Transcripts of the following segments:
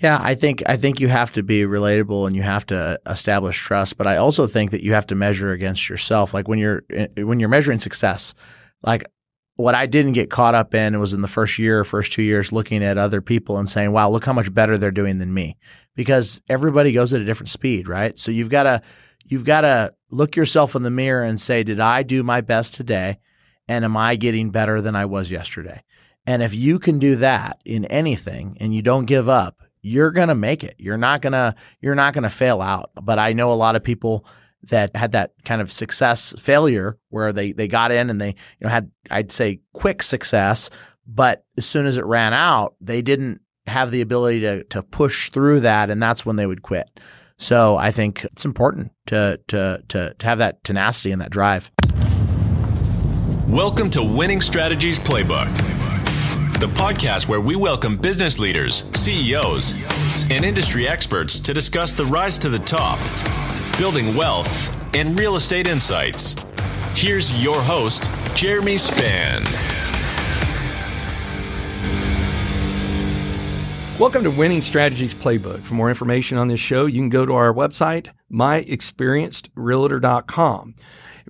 Yeah, I think I think you have to be relatable and you have to establish trust, but I also think that you have to measure against yourself. Like when you're eh, when you're measuring success, like what I didn't get caught up in was in the first year, first two years, looking at other people and saying, "Wow, look how much better they're doing than me," because everybody goes at a different speed, right? So you've got to you've got to look yourself in the mirror and say, "Did I do my best today?" And am I getting better than I was yesterday? And if you can do that in anything and you don't give up, you're going to make it. You're not going to you're not going to fail out. But I know a lot of people that had that kind of success failure where they they got in and they you know had I'd say quick success, but as soon as it ran out, they didn't have the ability to to push through that and that's when they would quit. So I think it's important to to to, to have that tenacity and that drive. Welcome to Winning Strategies Playbook the podcast where we welcome business leaders, CEOs, and industry experts to discuss the rise to the top, building wealth, and real estate insights. Here's your host, Jeremy Span. Welcome to Winning Strategies Playbook. For more information on this show, you can go to our website, myexperiencedrealtor.com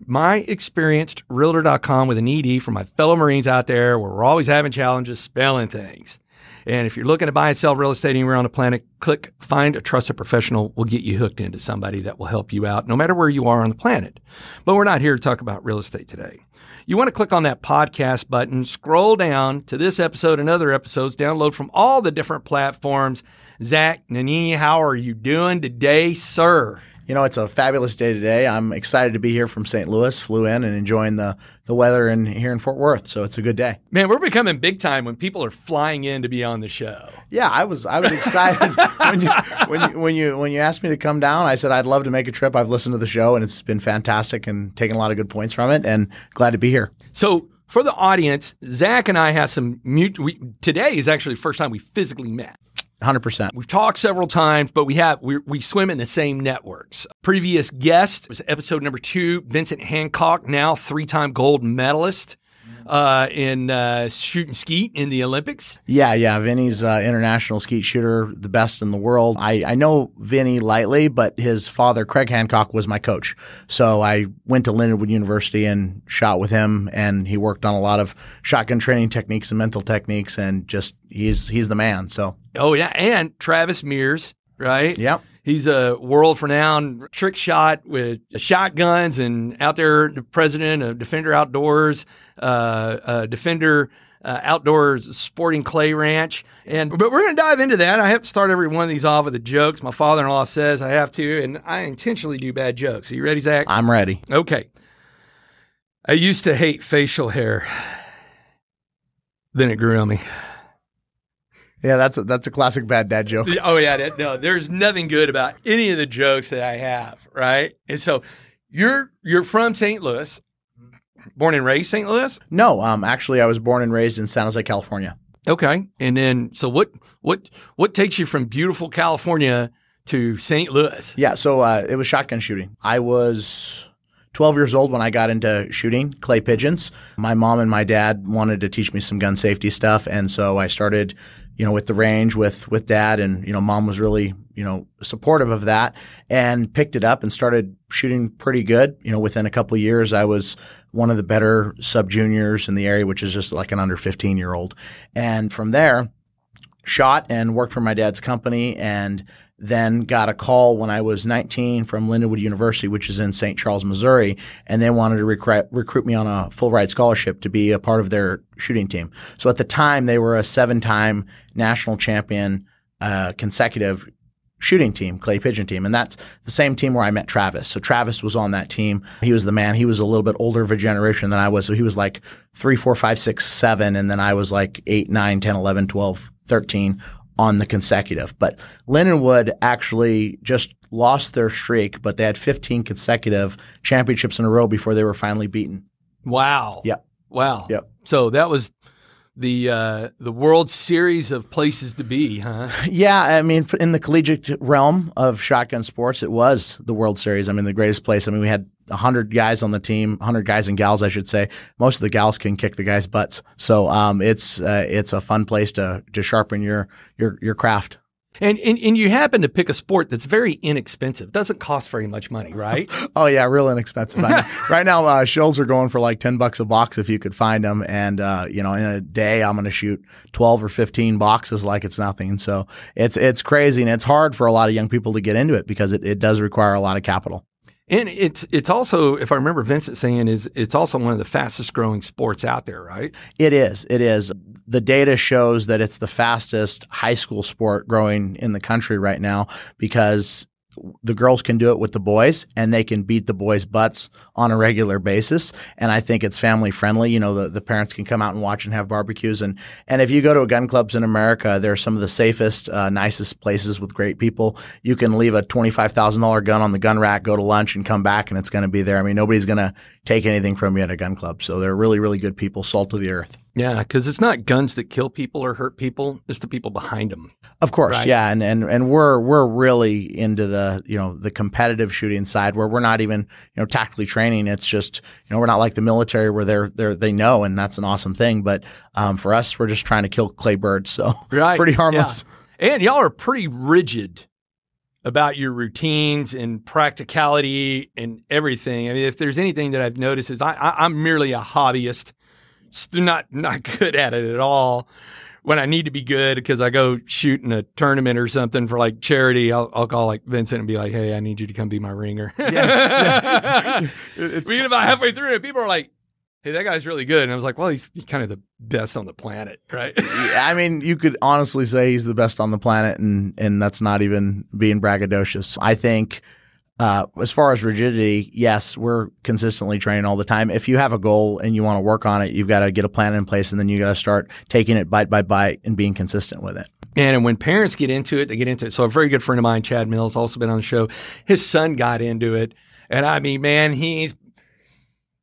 myexperiencedrealtor.com with an ED for my fellow Marines out there where we're always having challenges spelling things. And if you're looking to buy and sell real estate anywhere on the planet, click find a trusted professional. We'll get you hooked into somebody that will help you out no matter where you are on the planet. But we're not here to talk about real estate today. You want to click on that podcast button, scroll down to this episode and other episodes, download from all the different platforms. Zach Nanini, how are you doing today, sir? You know, it's a fabulous day today. I'm excited to be here from St. Louis. Flew in and enjoying the the weather in here in Fort Worth. So it's a good day. Man, we're becoming big time when people are flying in to be on the show. Yeah, I was I was excited when you when you when you when you asked me to come down. I said I'd love to make a trip. I've listened to the show and it's been fantastic and taken a lot of good points from it. And glad to be here. So for the audience, Zach and I have some mute. We, today is actually the first time we physically met. Hundred percent. We've talked several times, but we have we, we swim in the same networks. Previous guest was episode number two, Vincent Hancock, now three time gold medalist uh, in uh, shoot and skeet in the Olympics. Yeah, yeah. Vinny's uh, international skeet shooter, the best in the world. I, I know Vinny lightly, but his father, Craig Hancock, was my coach. So I went to Lindenwood University and shot with him, and he worked on a lot of shotgun training techniques and mental techniques, and just he's he's the man. So. Oh yeah, and Travis Mears, right? Yep. He's a world renowned trick shot with shotguns and out there, the president of Defender Outdoors, uh, uh, Defender uh, Outdoors Sporting Clay Ranch. And but we're going to dive into that. I have to start every one of these off with the jokes. My father in law says I have to, and I intentionally do bad jokes. Are you ready, Zach? I'm ready. Okay. I used to hate facial hair. Then it grew on me. Yeah, that's a, that's a classic bad dad joke. Oh yeah, no, there's nothing good about any of the jokes that I have, right? And so you're you're from St. Louis, born and raised St. Louis? No, um, actually, I was born and raised in San Jose, California. Okay, and then so what what what takes you from beautiful California to St. Louis? Yeah, so uh, it was shotgun shooting. I was 12 years old when I got into shooting clay pigeons. My mom and my dad wanted to teach me some gun safety stuff, and so I started you know, with the range with with dad, and you know, mom was really you know supportive of that, and picked it up and started shooting pretty good. You know, within a couple years, I was one of the better sub juniors in the area, which is just like an under fifteen year old, and from there, shot and worked for my dad's company and then got a call when I was 19 from Lindenwood University, which is in St. Charles, Missouri, and they wanted to recruit, recruit me on a full ride scholarship to be a part of their shooting team. So at the time, they were a seven time national champion, uh, consecutive shooting team, clay pigeon team. And that's the same team where I met Travis. So Travis was on that team. He was the man. He was a little bit older of a generation than I was. So he was like three, four, five, six, seven. And then I was like eight, nine, 10, 11, 12, 13 on the consecutive. But Lindenwood actually just lost their streak, but they had 15 consecutive championships in a row before they were finally beaten. Wow. Yep. Wow. Yep. So that was the uh, the World Series of places to be, huh? Yeah, I mean, in the collegiate realm of shotgun sports, it was the World Series. I mean, the greatest place. I mean, we had 100 guys on the team, 100 guys and gals, I should say. Most of the gals can kick the guys' butts. So um, it's uh, it's a fun place to to sharpen your your your craft. And, and and you happen to pick a sport that's very inexpensive. Doesn't cost very much money, right? oh yeah, real inexpensive. I mean, right now, uh, shells are going for like ten bucks a box if you could find them. And uh, you know, in a day, I'm going to shoot twelve or fifteen boxes like it's nothing. So it's it's crazy, and it's hard for a lot of young people to get into it because it, it does require a lot of capital. And it's it's also, if I remember Vincent saying, is it's also one of the fastest growing sports out there, right? It is. It is. The data shows that it's the fastest high school sport growing in the country right now because the girls can do it with the boys and they can beat the boys' butts on a regular basis. And I think it's family friendly. You know, the, the parents can come out and watch and have barbecues. And, and if you go to gun clubs in America, they're some of the safest, uh, nicest places with great people. You can leave a $25,000 gun on the gun rack, go to lunch and come back and it's going to be there. I mean, nobody's going to take anything from you at a gun club. So they're really, really good people, salt of the earth. Yeah, because it's not guns that kill people or hurt people; it's the people behind them. Of course, Right. yeah, and, and and we're we're really into the you know the competitive shooting side where we're not even you know tactically training. It's just you know we're not like the military where they're they they know, and that's an awesome thing. But um, for us, we're just trying to kill clay birds, so Right. pretty harmless. Yeah. And y'all are pretty rigid about your routines and practicality and everything. I mean, if there's anything that I've noticed is I, I I'm merely a hobbyist, not not good at it at all. When I need to be good because I go shoot in a tournament or something for like charity, I'll, I'll call like Vincent and be like, "Hey, I need you to come be my ringer." yeah. It's we get about halfway through and people are like, "Hey, that guy's really good," and I was like, "Well, he's, he's kind of the best on the planet, right?" Yeah, I mean, you could honestly say he's the best on the planet, and and that's not even being braggadocious. I think, uh, as far as rigidity, yes, we're consistently training all the time. If you have a goal and you want to work on it, you've got to get a plan in place, and then you got to start taking it bite by bite and being consistent with it. And, and when parents get into it, they get into it. So a very good friend of mine, Chad Mills, also been on the show. His son got into it, and I mean, man, he's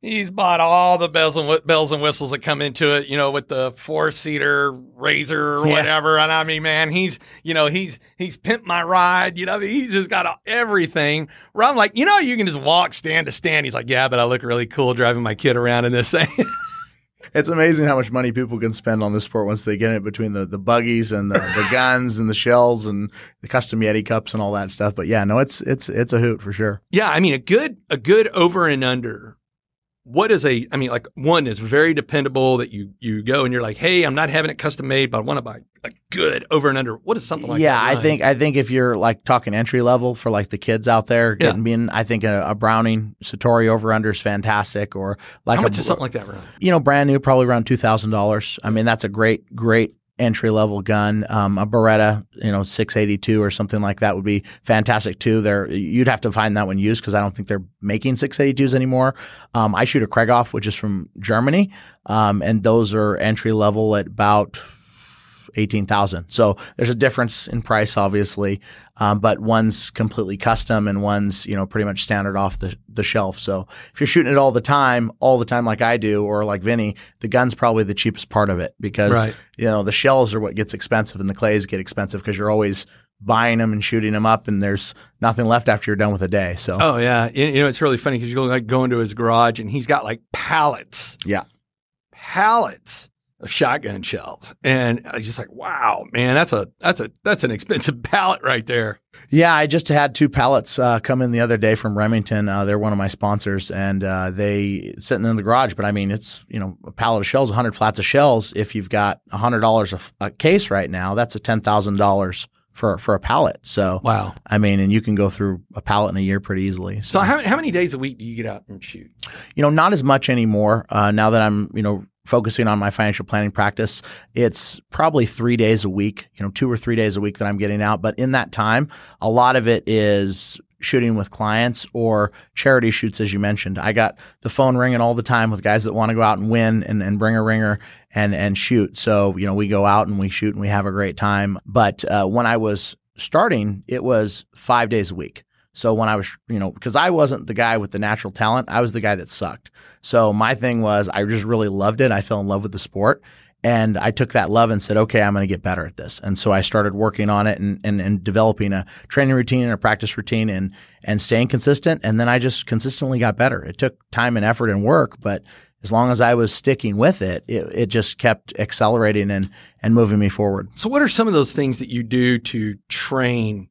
he's bought all the bells and whi- bells and whistles that come into it. You know, with the four seater razor or Yeah. whatever. And I mean, man, he's you know he's he's pimped my ride. You know, he's just got a- everything. Where I'm like, you know, you can just walk stand to stand. He's like, yeah, but I look really cool driving my kid around in this thing. It's amazing how much money people can spend on this sport once they get it between the, the buggies and the, the guns and the shells and the custom Yeti cups and all that stuff. But yeah, no, it's it's it's a hoot for sure. Yeah, I mean a good a good over and under. What is a? I mean, like one is very dependable that you you go and you're like, hey, I'm not having it custom made, but I want to buy a good over and under. What is something like that? yeah. I think I think if you're like talking entry level for like the kids out there Yeah. getting being, I think a, a Browning Citori over under is fantastic. Or like how a is something like that run? you know brand new, probably around two thousand dollars. I mean that's a great great entry level gun. Um, a Beretta, you know, six eighty two or something like that would be fantastic too. There you'd have to find that one used because I don't think they're making six eighty twos anymore. Um, I shoot a Krieghoff, which is from Germany, um, and those are entry level at about eighteen thousand. So there's a difference in price, obviously, um, but one's completely custom and one's you know pretty much standard off the the shelf. So if you're shooting it all the time, all the time like I do, or like Vinny, the gun's probably the cheapest part of it because Right. you know the shells are what gets expensive and the clays get expensive because you're always buying them and shooting them up and there's nothing left after you're done with a day. So Oh yeah, you, you know it's really funny because you go like go into his garage and he's got like pallets, yeah. pallets of shotgun shells, and I was just like, wow, man, that's a that's a that's an expensive pallet right there. Yeah, I just had two pallets uh, come in the other day from Remington. Uh, they're one of my sponsors, and uh, they sitting in the garage. But I mean, it's you know a pallet of shells, hundred flats of shells. If you've got hundred dollars a f- a case right now, that's a ten thousand dollars for for a pallet. So Wow. I mean, and you can go through a pallet in a year pretty easily. So how how many days a week do you get out and shoot? you know, not as much anymore. Uh, now that I'm, you know, focusing on my financial planning practice, it's probably three days a week, you know, two or three days a week that I'm getting out. But in that time, a lot of it is shooting with clients or charity shoots, as you mentioned. I got the phone ringing all the time with guys that want to go out and win and, and bring a ringer and, and shoot. So, you know, we go out and we shoot and we have a great time. But uh, when I was starting, it was five days a week. So when I was, you know, because I wasn't the guy with the natural talent, I was the guy that sucked. So my thing was, I just really loved it. I fell in love with the sport. And I took that love and said, okay, I'm going to get better at this. And so I started working on it and, and, and developing a training routine and a practice routine and, and staying consistent. And then I just consistently got better. It took time and effort and work, but as long as I was sticking with it, it, it just kept accelerating and, and moving me forward. So, what are some of those things that you do to train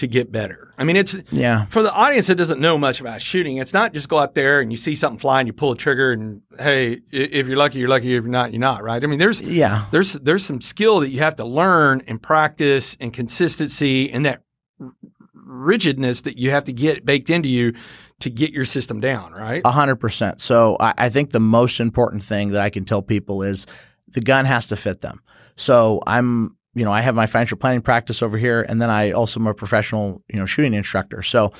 to get better? I mean, it's Yeah. for the audience that doesn't know much about shooting. It's not just go out there and you see something fly and you pull a trigger and hey, if you're lucky, you're lucky. If you're not, you're not. Right? I mean, there's Yeah. there's there's some skill that you have to learn and practice and consistency and that r- rigidness that you have to get baked into you to get your system down. Right? A hundred percent. So I, I think the most important thing that I can tell people is the gun has to fit them. So I'm, you know, I have my financial planning practice over here, and then I also am a professional, you know, shooting instructor. So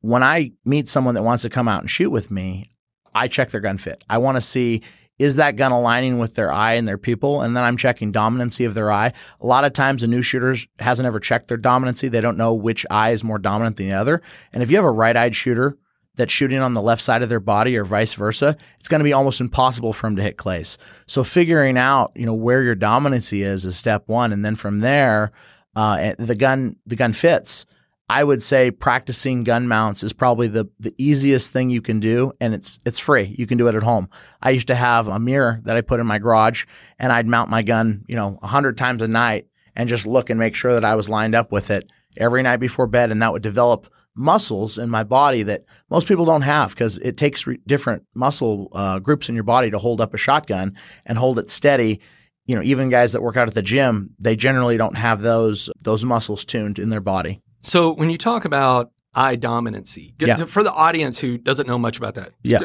when I meet someone that wants to come out and shoot with me, I check their gun fit. I want to see is that gun aligning with their eye and their pupil, and then I'm checking dominancy of their eye. A lot of times, a new shooter hasn't ever checked their dominancy. They don't know which eye is more dominant than the other. And if you have a right-eyed shooter that's shooting on the left side of their body or vice versa, it's going to be almost impossible for them to hit clays. So figuring out, you know, where your dominancy is is step one, and then from there, uh, the gun the gun fits. I would say practicing gun mounts is probably the the easiest thing you can do, and it's it's free. You can do it at home. I used to have a mirror that I put in my garage, and I'd mount my gun, you know, a hundred times a night, and just look and make sure that I was lined up with it every night before bed, and that would develop muscles in my body that most people don't have because it takes re- different muscle uh, groups in your body to hold up a shotgun and hold it steady. You know, even guys that work out at the gym, they generally don't have those those muscles tuned in their body. So when you talk about eye dominancy, Yeah. for the audience who doesn't know much about that, Yeah.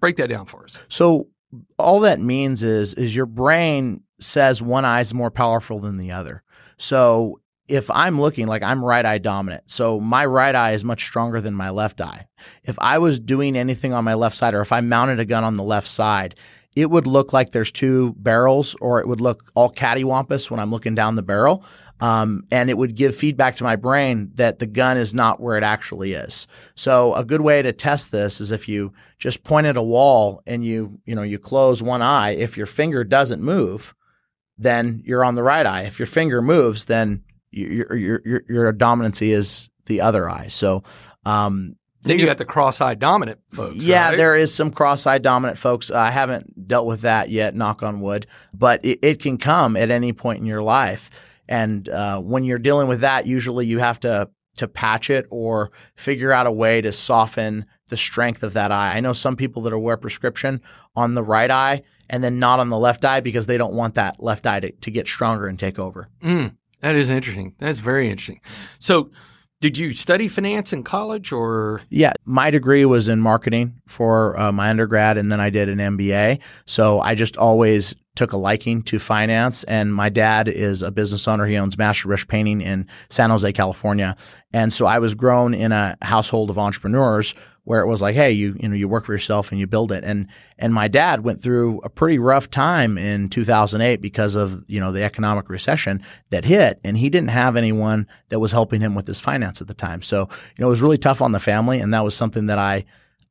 break that down for us. So all that means is is your brain says one eye is more powerful than the other. So if I'm looking like I'm right eye dominant, so my right eye is much stronger than my left eye. If I was doing anything on my left side or if I mounted a gun on the left side, it would look like there's two barrels or it would look all cattywampus when I'm looking down the barrel. Um, and it would give feedback to my brain that the gun is not where it actually is. So a good way to test this is if you just point at a wall and you, you know, you close one eye. If your finger doesn't move, then you're on the right eye. If your finger moves, then your your your, your dominancy is the other eye. So, um, Then you got the cross-eyed dominant folks. yeah, right? there is some cross-eyed dominant folks. I haven't dealt with that yet, knock on wood, but it, it can come at any point in your life. And uh, when you're dealing with that, usually you have to to patch it or figure out a way to soften the strength of that eye. I know some people that wear prescription on the right eye and then not on the left eye because they don't want that left eye to, to get stronger and take over. Mm, that is interesting. That's very interesting. So, did you study finance in college or? Yeah, my degree was in marketing for uh, my undergrad, and then I did an MBA. So I just always took a liking to finance. And my dad is a business owner. He owns Master Brush Painting in San Jose, California. And so I was grown in a household of entrepreneurs where it was like, hey, you you know you work for yourself and you build it. And and my dad went through a pretty rough time in 2008 because of you know the economic recession that hit, and he didn't have anyone that was helping him with his finance at the time. So you know it was really tough on the family, and that was something that I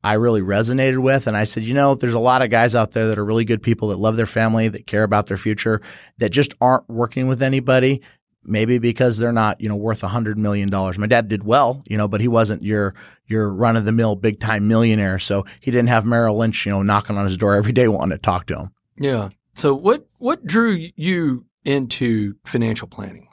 I really resonated with. And I said, you know, there's a lot of guys out there that are really good people that love their family, that care about their future, that just aren't working with anybody. Maybe because they're not, you know, worth a hundred million dollars. My dad did well, you know, but he wasn't your your run of the mill big time millionaire. So he didn't have Merrill Lynch, you know, knocking on his door every day wanting to talk to him. Yeah. So, what what drew you into financial planning?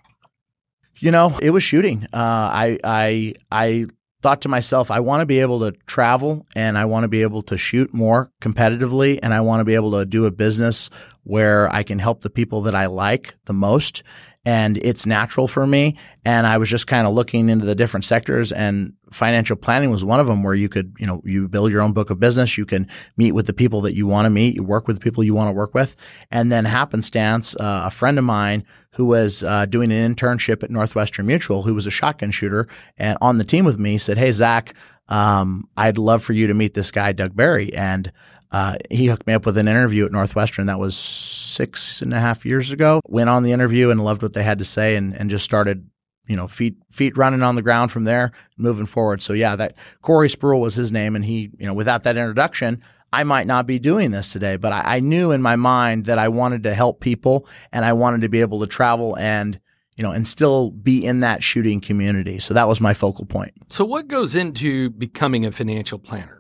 You know, it was shooting. Uh, I I I thought to myself, I want to be able to travel and I want to be able to shoot more competitively and I want to be able to do a business where I can help the people that I like the most. And it's natural for me. And I was just kind of looking into the different sectors and financial planning was one of them where you could, you know, you build your own book of business. You can meet with the people that you want to meet. You work with the people you want to work with. And then happenstance, uh, a friend of mine who was uh, doing an internship at Northwestern Mutual, who was a shotgun shooter and on the team with me said, Hey, Zach, um, I'd love for you to meet this guy, Doug Barry. And uh, he hooked me up with an interview at Northwestern. That was six and a half years ago. Went on the interview and loved what they had to say and, and just started, you know, feet feet running on the ground from there, moving forward. So yeah, that Corey Spruill was his name, and he, you know, without that introduction, I might not be doing this today. But I, I knew in my mind that I wanted to help people and I wanted to be able to travel and you know, and still be in that shooting community. So that was my focal point. So, what goes into becoming a financial planner?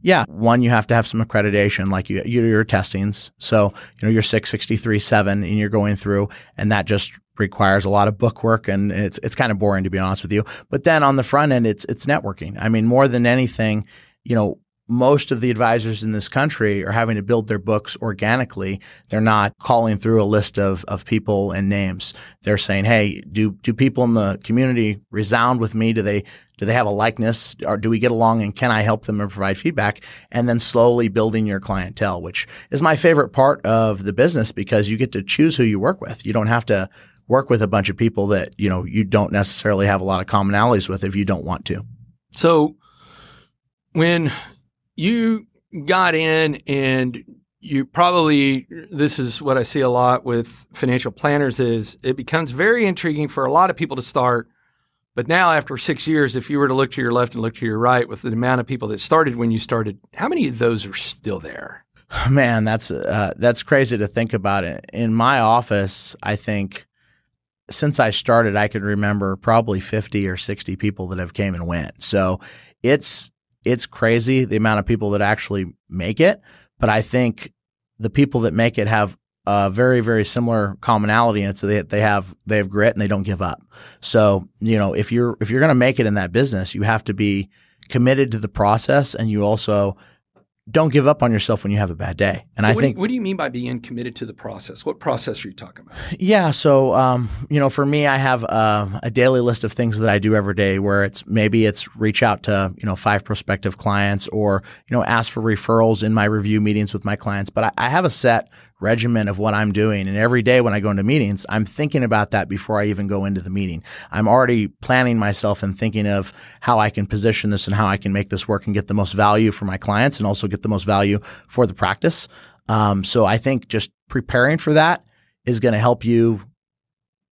Yeah, one you have to have some accreditation, like you your testings. So you know you're six sixty three seven, and you're going through, and that just requires a lot of book work, and it's it's kind of boring to be honest with you. But then on the front end, it's it's networking. I mean, more than anything, you know, most of the advisors in this country are having to build their books organically. They're not calling through a list of, of people and names. They're saying, Hey, do, do people in the community resound with me? Do they, do they have a likeness or do we get along and can I help them and provide feedback? And then slowly building your clientele, which is my favorite part of the business because you get to choose who you work with. You don't have to work with a bunch of people that, you know, you don't necessarily have a lot of commonalities with if you don't want to. So when you got in and you probably this is what I see a lot with financial planners is it becomes very intriguing for a lot of people to start. But now after six years, if you were to look to your left and look to your right with the amount of people that started when you started, how many of those are still there? Man, that's uh, that's crazy to think about it. In my office, I think since I started, I can remember probably 50 or 60 people that have came and went. So it's it's crazy the amount of people that actually make it. But I think the people that make it have a very, very similar commonality, and it's they they have they have grit and they don't give up. So you know if you're if you're going to make it in that business, you have to be committed to the process, and you also don't give up on yourself when you have a bad day. And so I what think do you, what do you mean by being committed to the process? What process are you talking about? Yeah, so um, you know, for me, I have uh, a daily list of things that I do every day. Where it's maybe it's reach out to you know five prospective clients, or you know ask for referrals in my review meetings with my clients. But I, I have a set regimen of what I'm doing. And every day when I go into meetings, I'm thinking about that before I even go into the meeting. I'm already planning myself and thinking of how I can position this and how I can make this work and get the most value for my clients and also get the most value for the practice. Um, so I think just preparing for that is going to help you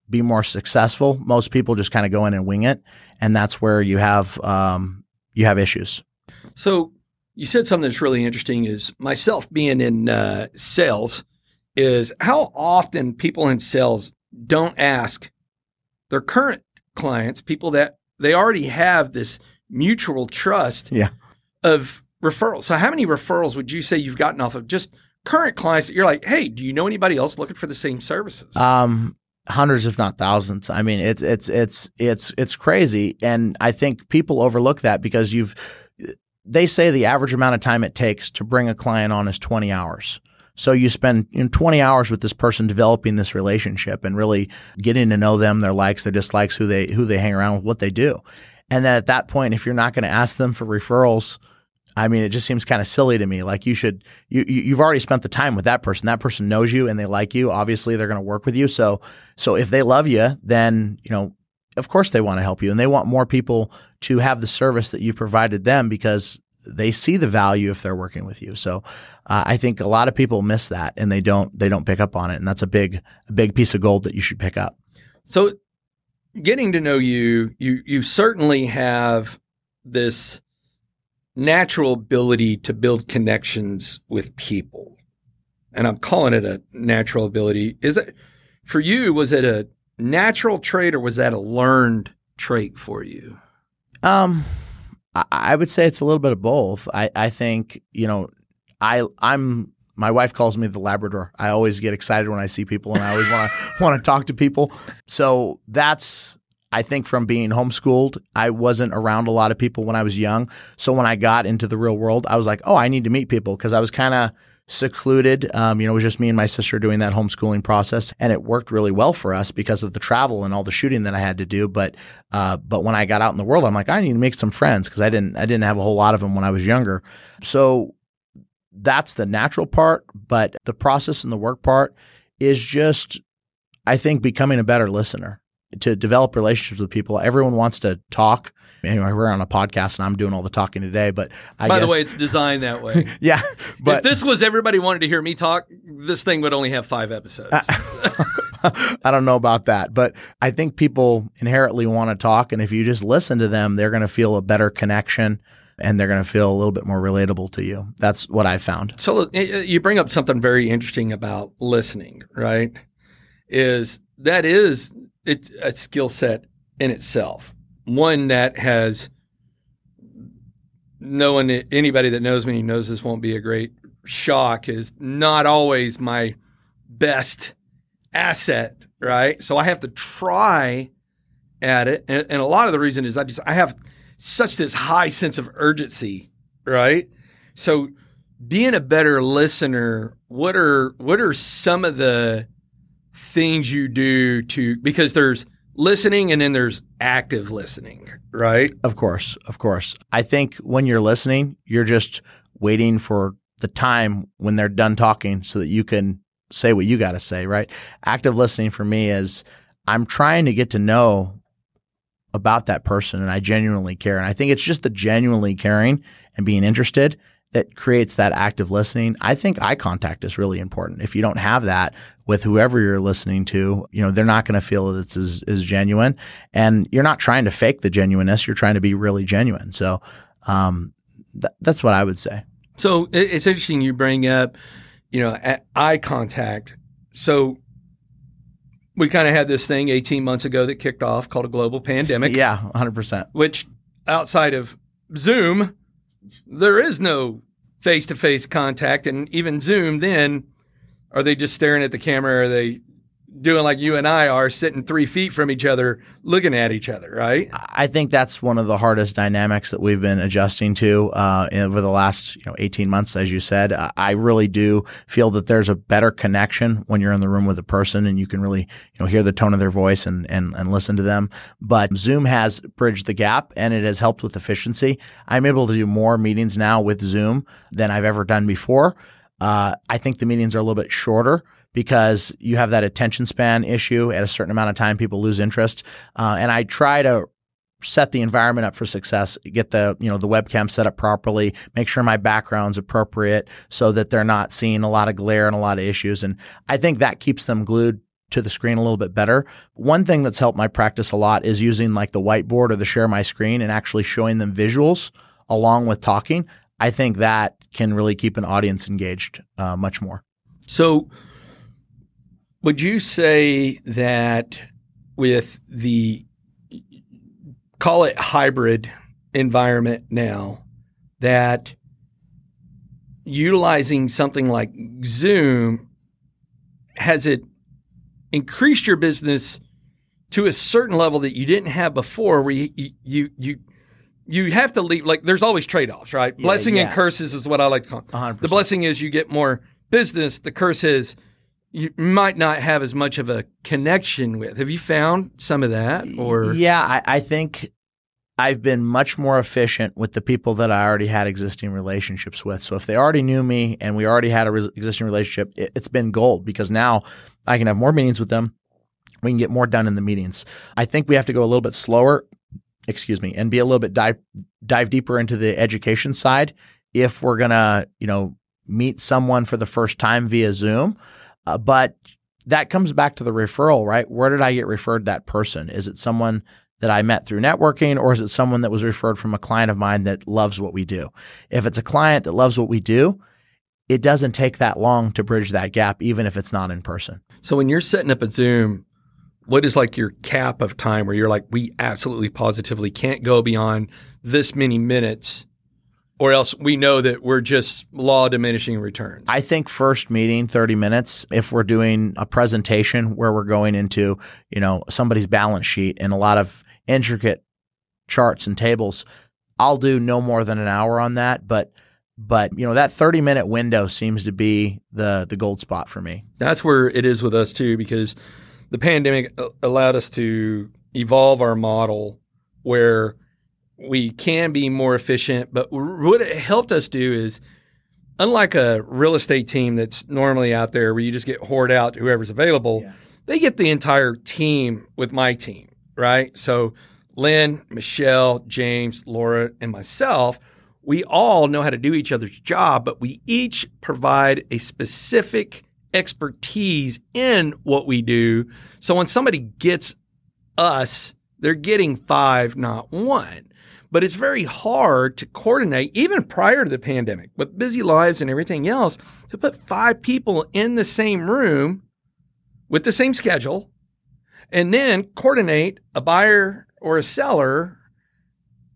be more successful. Most people just kind of go in and wing it, and that's where you have um, you have issues. So you said something that's really interesting. Is myself being in uh, sales, is how often people in sales don't ask their current clients, people that they already have this mutual trust yeah. of referrals. So, how many referrals would you say you've gotten off of just current clients that you're like, hey, do you know anybody else looking for the same services? Um, hundreds, if not thousands. I mean, it's it's it's it's it's crazy, and I think people overlook that because you've. They say the average amount of time it takes to bring a client on is 20 hours. So you spend you know, 20 hours with this person developing this relationship and really getting to know them, their likes, their dislikes, who they who they hang around with, what they do. And then at that point, if you're not going to ask them for referrals, I mean, it just seems kind of silly to me. Like you should, you, you've already spent the time with that person. That person knows you and they like you. Obviously, they're going to work with you. So, so if they love you, then you know, of course they want to help you, and they want more people to have the service that you've provided them because they see the value if they're working with you. So uh, I think a lot of people miss that and they don't they don't pick up on it, and that's a big a big piece of gold that you should pick up. So getting to know you, you you certainly have this natural ability to build connections with people. And I'm calling it a natural ability. Is it for you was it a natural trait or was that a learned trait for you? Um I would say it's a little bit of both. I, I think, you know, I I'm my wife calls me the Labrador. I always get excited when I see people and I always want to want to talk to people. So that's I think from being homeschooled, I wasn't around a lot of people when I was young. So when I got into the real world, I was like, oh, I need to meet people because I was kind of secluded. Um, you know, it was just me and my sister doing that homeschooling process, and it worked really well for us because of the travel and all the shooting that I had to do. But uh, but when I got out in the world, I'm like, I need to make some friends because I didn't I didn't have a whole lot of them when I was younger. So that's the natural part, but the process and the work part is just, I think, becoming a better listener to develop relationships with people. Everyone wants to talk. Anyway, we're on a podcast and I'm doing all the talking today, but I By guess, the way, it's designed that way. yeah, but if this was everybody wanted to hear me talk, this thing would only have five episodes. I don't know about that, but I think people inherently want to talk. And if you just listen to them, they're going to feel a better connection and they're going to feel a little bit more relatable to you. That's what I found. so you bring up something very interesting about listening, right? Is that is it's a skill set in itself, one that has no one, anybody that knows me knows this won't be a great shock is not always my best asset, right? So I have to try at it, and, and a lot of the reason is I just I have such this high sense of urgency, right? So being a better listener, what are what are some of the things you do to because there's listening and then there's active listening, right? Of course, of course. I think when you're listening, you're just waiting for the time when they're done talking so that you can say what you got to say, right? Active listening for me is I'm trying to get to know about that person and I genuinely care. And I think it's just the genuinely caring and being interested that creates that active listening. I think eye contact is really important. If you don't have that with whoever you're listening to, you know, they're not going to feel that it's as, as genuine. And you're not trying to fake the genuineness. You're trying to be really genuine. So, um, th- that's what I would say. So it's interesting you bring up, you know, eye contact. So we kind of had this thing 18 months ago that kicked off called a global pandemic. Yeah, 100%. Which outside of Zoom, there is no face to face contact. And even Zoom, then, are they just staring at the camera? Are they doing like you and I are, sitting three feet from each other, looking at each other, right? I think that's one of the hardest dynamics that we've been adjusting to uh, over the last you know 18 months, as you said. I really do feel that there's a better connection when you're in the room with a person and you can really you know hear the tone of their voice and and, and listen to them. But Zoom has bridged the gap and it has helped with efficiency. I'm able to do more meetings now with Zoom than I've ever done before. Uh, I think the meetings are a little bit shorter because you have that attention span issue. At a certain amount of time, people lose interest. Uh, and I try to set the environment up for success, get the, you know, the webcam set up properly, make sure my background's appropriate so that they're not seeing a lot of glare and a lot of issues. And I think that keeps them glued to the screen a little bit better. One thing that's helped my practice a lot is using like the whiteboard or the share my screen and actually showing them visuals along with talking. I think that can really keep an audience engaged uh, much more. So would you say that with the call it hybrid environment now, that utilizing something like Zoom has it increased your business to a certain level that you didn't have before where you you you you have to leave like there's always trade-offs right yeah, blessing yeah. and curses is what i like to call 100%. the blessing is you get more business the curse is you might not have as much of a connection with. Have you found some of that? Or yeah, I, I think I've been much more efficient with the people that I already had existing relationships with. So if they already knew me and we already had a re- existing relationship, it, it's been gold because now I can have more meetings with them. We can get more done in the meetings. I think we have to go a little bit slower, excuse me, and be a little bit dive dive deeper into the education side if we're gonna, you know, meet someone for the first time via Zoom. Uh, but that comes back to the referral, right? Where did I get referred that person? Is it someone that I met through networking or is it someone that was referred from a client of mine that loves what we do? If it's a client that loves what we do, it doesn't take that long to bridge that gap, even if it's not in person. So when you're setting up a Zoom, what is like your cap of time where you're like, we absolutely positively can't go beyond this many minutes or else we know that we're just law diminishing returns. I think first meeting 30 minutes if we're doing a presentation where we're going into, you know, somebody's balance sheet and a lot of intricate charts and tables, I'll do no more than an hour on that, but but you know that 30 minute window seems to be the the gold spot for me. That's where it is with us too because the pandemic allowed us to evolve our model where we can be more efficient. But what it helped us do is, unlike a real estate team that's normally out there where you just get hoard out whoever's available, yeah. they get the entire team with my team, right? So Lynn, Michelle, James, Laura, and myself, we all know how to do each other's job, but we each provide a specific expertise in what we do. So when somebody gets us, they're getting five, not one. But it's very hard to coordinate, even prior to the pandemic, with busy lives and everything else, to put five people in the same room with the same schedule and then coordinate a buyer or a seller,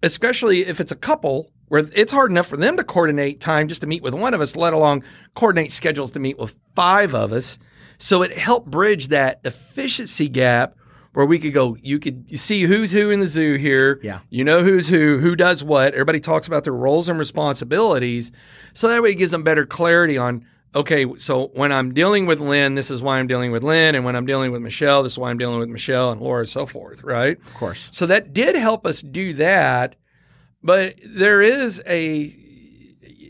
especially if it's a couple where it's hard enough for them to coordinate time just to meet with one of us, let alone coordinate schedules to meet with five of us. So it helped bridge that efficiency gap where we could go, you could see who's who in the zoo here. Yeah. You know who's who, who does what. Everybody talks about their roles and responsibilities. So that way it gives them better clarity on, okay, so when I'm dealing with Lynn, this is why I'm dealing with Lynn. And when I'm dealing with Michelle, this is why I'm dealing with Michelle and Laura and so forth, right? Of course. So that did help us do that. But there is a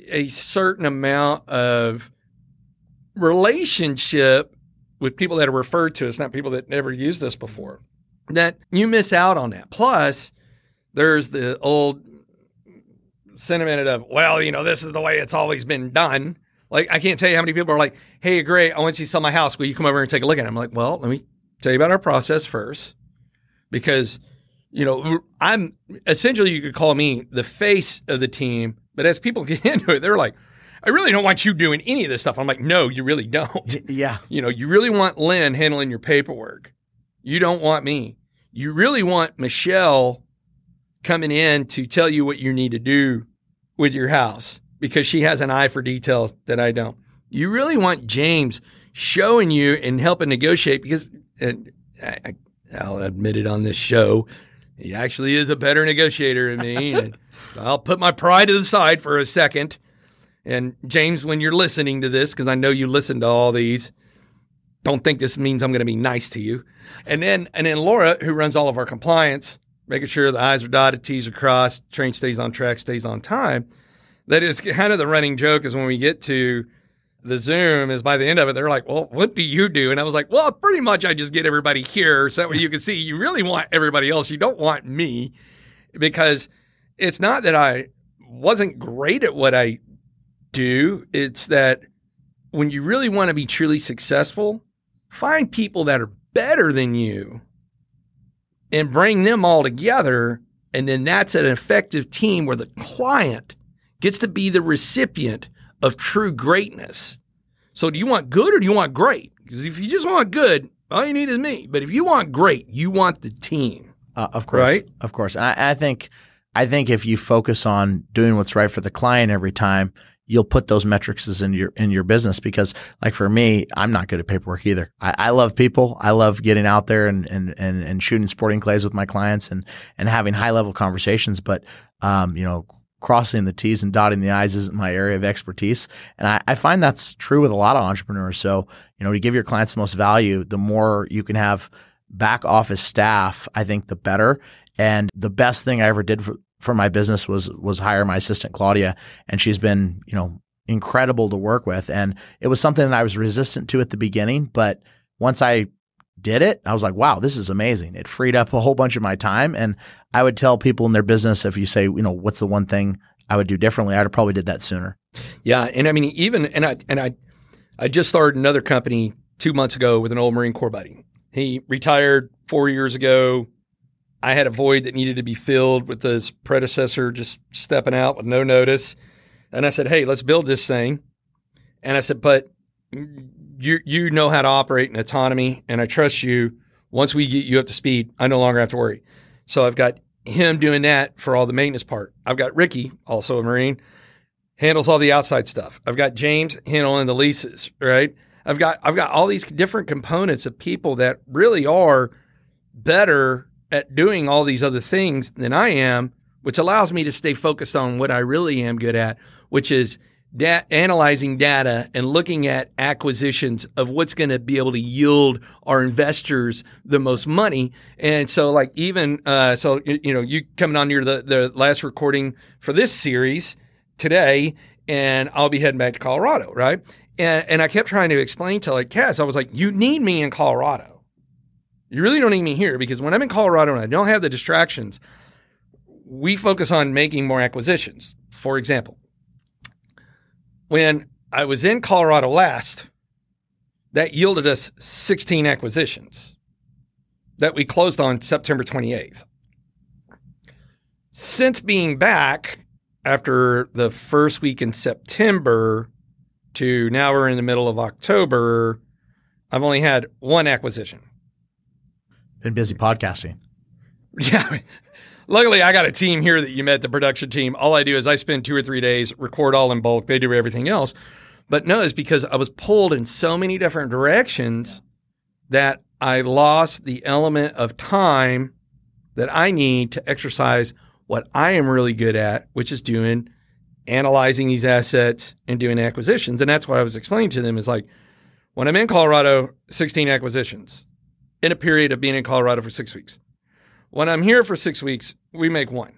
a certain amount of relationship with people that are referred to It's not people that never used this before that you miss out on that. Plus, there's the old sentiment of, well, you know, this is the way it's always been done. Like, I can't tell you how many people are like, hey, great, I want you to sell my house. Will you come over and take a look at it? I'm like, well, let me tell you about our process first. Because, you know, I'm essentially, you could call me the face of the team. But as people get into it, they're like, I really don't want you doing any of this stuff. I'm like, no, you really don't. Yeah. You know, you really want Lynn handling your paperwork. You don't want me. You really want Michelle coming in to tell you what you need to do with your house because she has an eye for details that I don't. You really want James showing you and helping negotiate because, and I, I'll admit it on this show, he actually is a better negotiator than me. and so I'll put my pride to the side for a second. And James, when you're listening to this, because I know you listen to all these, don't think this means I'm going to be nice to you. And then, and then Laura, who runs all of our compliance, making sure the I's are dotted, T's are crossed, train stays on track, stays on time. That is kind of the running joke is when we get to the Zoom is by the end of it, they're like, well, what do you do? And I was like, well, pretty much I just get everybody here so that way you can see you really want everybody else. You don't want me because it's not that I wasn't great at what I do. It's that when you really want to be truly successful, find people that are better than you and bring them all together. And then that's an effective team where the client gets to be the recipient of true greatness. So do you want good or do you want great? Because if you just want good, all you need is me. But if you want great, you want the team. Uh, of course, Right? Of course, and I, I think, I think if you focus on doing what's right for the client every time, you'll put those metrics in your in your business. Because, like for me, I'm not good at paperwork either. I, I love people. I love getting out there and and and, and shooting sporting clays with my clients and and having high level conversations. But, um, you know. Crossing the T's and dotting the I's isn't my area of expertise. And I, I find that's true with a lot of entrepreneurs. So, you know, to give your clients the most value, the more you can have back office staff, I think the better. And the best thing I ever did for, for my business was was hire my assistant Claudia, and she's been you know incredible to work with. And it was something that I was resistant to at the beginning, but once I did it, I was like, wow, this is amazing. It freed up a whole bunch of my time. And I would tell people in their business if you say, you know, what's the one thing I would do differently, I'd have probably did that sooner. Yeah, and I mean even and I and I I just started another company 2 months ago with an old Marine Corps buddy. He retired 4 years ago. I had a void that needed to be filled with his predecessor just stepping out with no notice. And I said, "Hey, let's build this thing." And I said, "But you you know how to operate in autonomy and I trust you. Once we get you up to speed, I no longer have to worry." So I've got him doing that for all the maintenance part. I've got Ricky, also a Marine, handles all the outside stuff. I've got James handling the leases, right? I've got I've got all these different components of people that really are better at doing all these other things than I am, which allows me to stay focused on what I really am good at, which is da- analyzing data and looking at acquisitions of what's going to be able to yield our investors the most money. And so, like even uh, so, you, know, you coming on your the the last recording for this series today, and I'll be heading back to Colorado, right? And and I kept trying to explain to like Cass, I was like, you need me in Colorado. You really don't need me here because when I'm in Colorado and I don't have the distractions, we focus on making more acquisitions. For example, when I was in Colorado last, that yielded us 16 acquisitions that we closed on September 28th. Since being back after the first week in September to now we're in the middle of October, I've only had one acquisition. Been busy podcasting. Yeah. luckily, I got a team here that you met, the production team. All I do is I spend two or three days, record all in bulk. They do everything else. But no, it's because I was pulled in so many different directions that I lost the element of time that I need to exercise what I am really good at, which is doing analyzing these assets and doing acquisitions. And that's what I was explaining to them is like when I'm in Colorado, 16 acquisitions in a period of being in Colorado for six weeks. When I'm here for six weeks, we make one.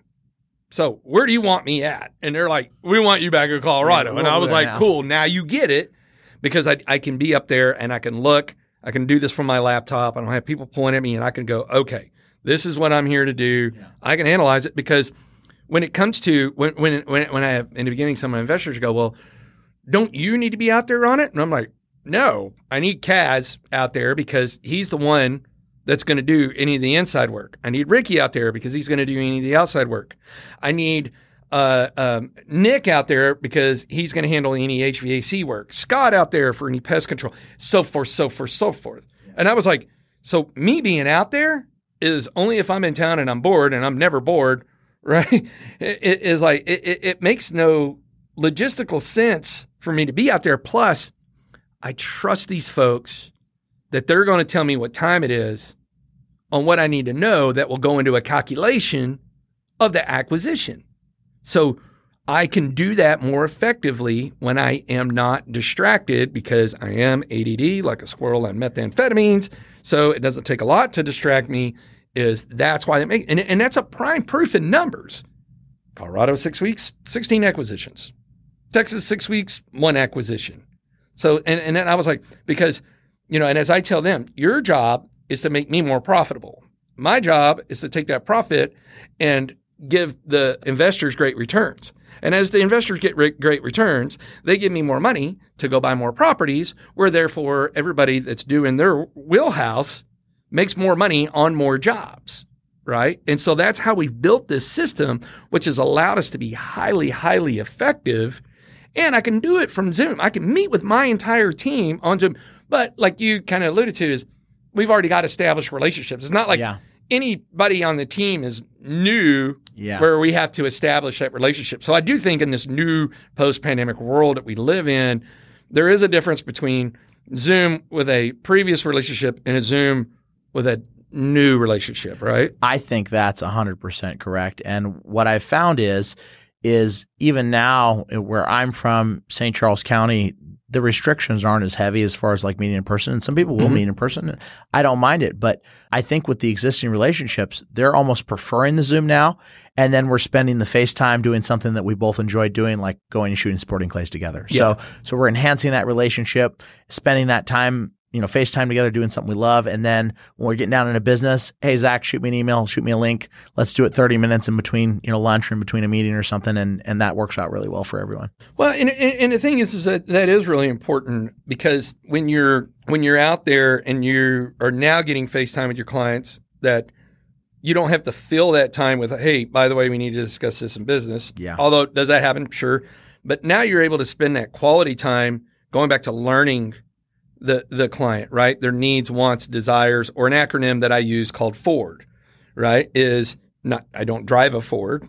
So where do you want me at? And they're like, we want you back in Colorado. Yeah, and I was like, now. cool. Now you get it because I, I can be up there and I can look. I can do this from my laptop. I don't have people pulling at me and I can go, okay, this is what I'm here to do. I can analyze it because when it comes to when when when, when I have in the beginning, some of my investors go, well, don't you need to be out there on it? And I'm like, no, I need Kaz out there because he's the one that's going to do any of the inside work. I need Ricky out there because he's going to do any of the outside work. I need uh, um, Nick out there because he's going to handle any HVAC work. Scott out there for any pest control, so forth, so forth, so forth. And I was like, so me being out there is only if I'm in town and I'm bored, and I'm never bored, right? It, is like it, it, it makes no logistical sense for me to be out there. Plus, I trust these folks that they're going to tell me what time it is on what I need to know that will go into a calculation of the acquisition. So I can do that more effectively when I am not distracted because I am ADD like a squirrel on methamphetamines. So it doesn't take a lot to distract me. Is that's why they make and, and that's a prime proof in numbers. Colorado six weeks, sixteen acquisitions. Texas six weeks, one acquisition. So and and then I was like because you know and as I tell them, your job is to make me more profitable. My job is to take that profit and give the investors great returns. And as the investors get re- great returns, they give me more money to go buy more properties, where therefore everybody that's doing their wheelhouse makes more money on more jobs, right? And so that's how we've built this system, which has allowed us to be highly, highly effective. And I can do it from Zoom. I can meet with my entire team on Zoom. But like you kind of alluded to, is we've already got established relationships. It's not like Yeah. anybody on the team is new Yeah. where we have to establish that relationship. So I do think in this new post-pandemic world that we live in, there is a difference between Zoom with a previous relationship and a Zoom with a new relationship, right? I think that's 100% correct. And what I've found is is even now where I'm from, St. Charles County, the restrictions aren't as heavy as far as like meeting in person. And some people will Mhm. meet in person. I don't mind it, but I think with the existing relationships, they're almost preferring the Zoom now. And then we're spending the FaceTime doing something that we both enjoy doing, like going and shooting sporting clays together. So, so we're enhancing that relationship, spending that time you know, FaceTime together, doing something we love. And then when we're getting down into business, hey, Zach, shoot me an email, shoot me a link. Let's do it 30 minutes in between, you know, lunch or in between a meeting or something. And, and that works out really well for everyone. Well, and, and, and the thing is, is that that is really important because when you're when you're out there and you are now getting FaceTime with your clients, that you don't have to fill that time with, hey, by the way, we need to discuss this in business. Yeah. Although does that happen? Sure, but now you're able to spend that quality time going back to learning the the client, right? Their needs, wants, desires, or an acronym that I use called Ford, right? Is not I don't drive a Ford.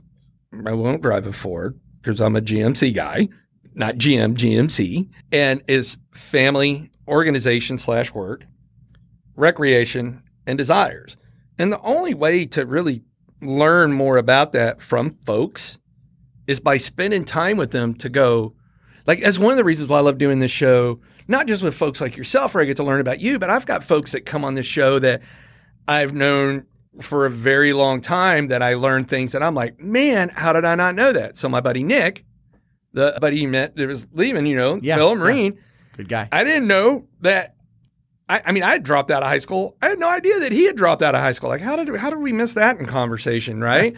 I won't drive a Ford because I'm a GMC guy, not GM, GMC, and is family, organization slash work, recreation, and desires. And the only way to really learn more about that from folks is by spending time with them to go, like, that's one of the reasons why I love doing this show, not just with folks like yourself where I get to learn about you, but I've got folks that come on this show that I've known for a very long time that I learned things that I'm like, man, how did I not know that? So my buddy Nick, the buddy you met that was leaving, you know, Yeah, fellow yeah. Marine, Good guy. I didn't know that. I, I mean, I had dropped out of high school. I had no idea that he had dropped out of high school. Like, how did how did we miss that in conversation, right?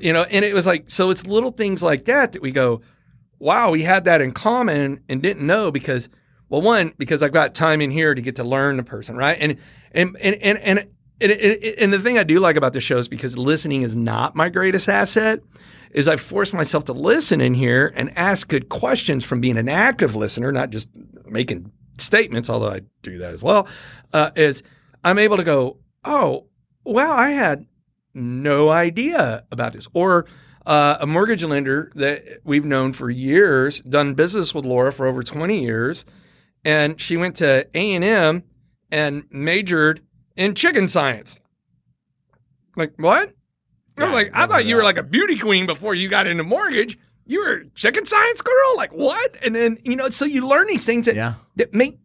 you know, and it was like, so it's little things like that that we go, wow, we had that in common and didn't know because, well, one because I've got time in here to get to learn the person, right? And and and and and. And, and, the thing I do like about the show is because listening is not my greatest asset, is I force myself to listen in here and ask good questions from being an active listener, not just making statements, although I do that as well, uh, is I'm able to go, oh, wow, I had no idea about this. Or uh, a mortgage lender that we've known for years, done business with Laura for over 20 years, and she went to A&M and majored in chicken science. Like, what? I'm like, I thought you were like a beauty queen before you got into mortgage. You were a chicken science girl? Like, what? And then, you know, so you learn these things that, Yeah. that make,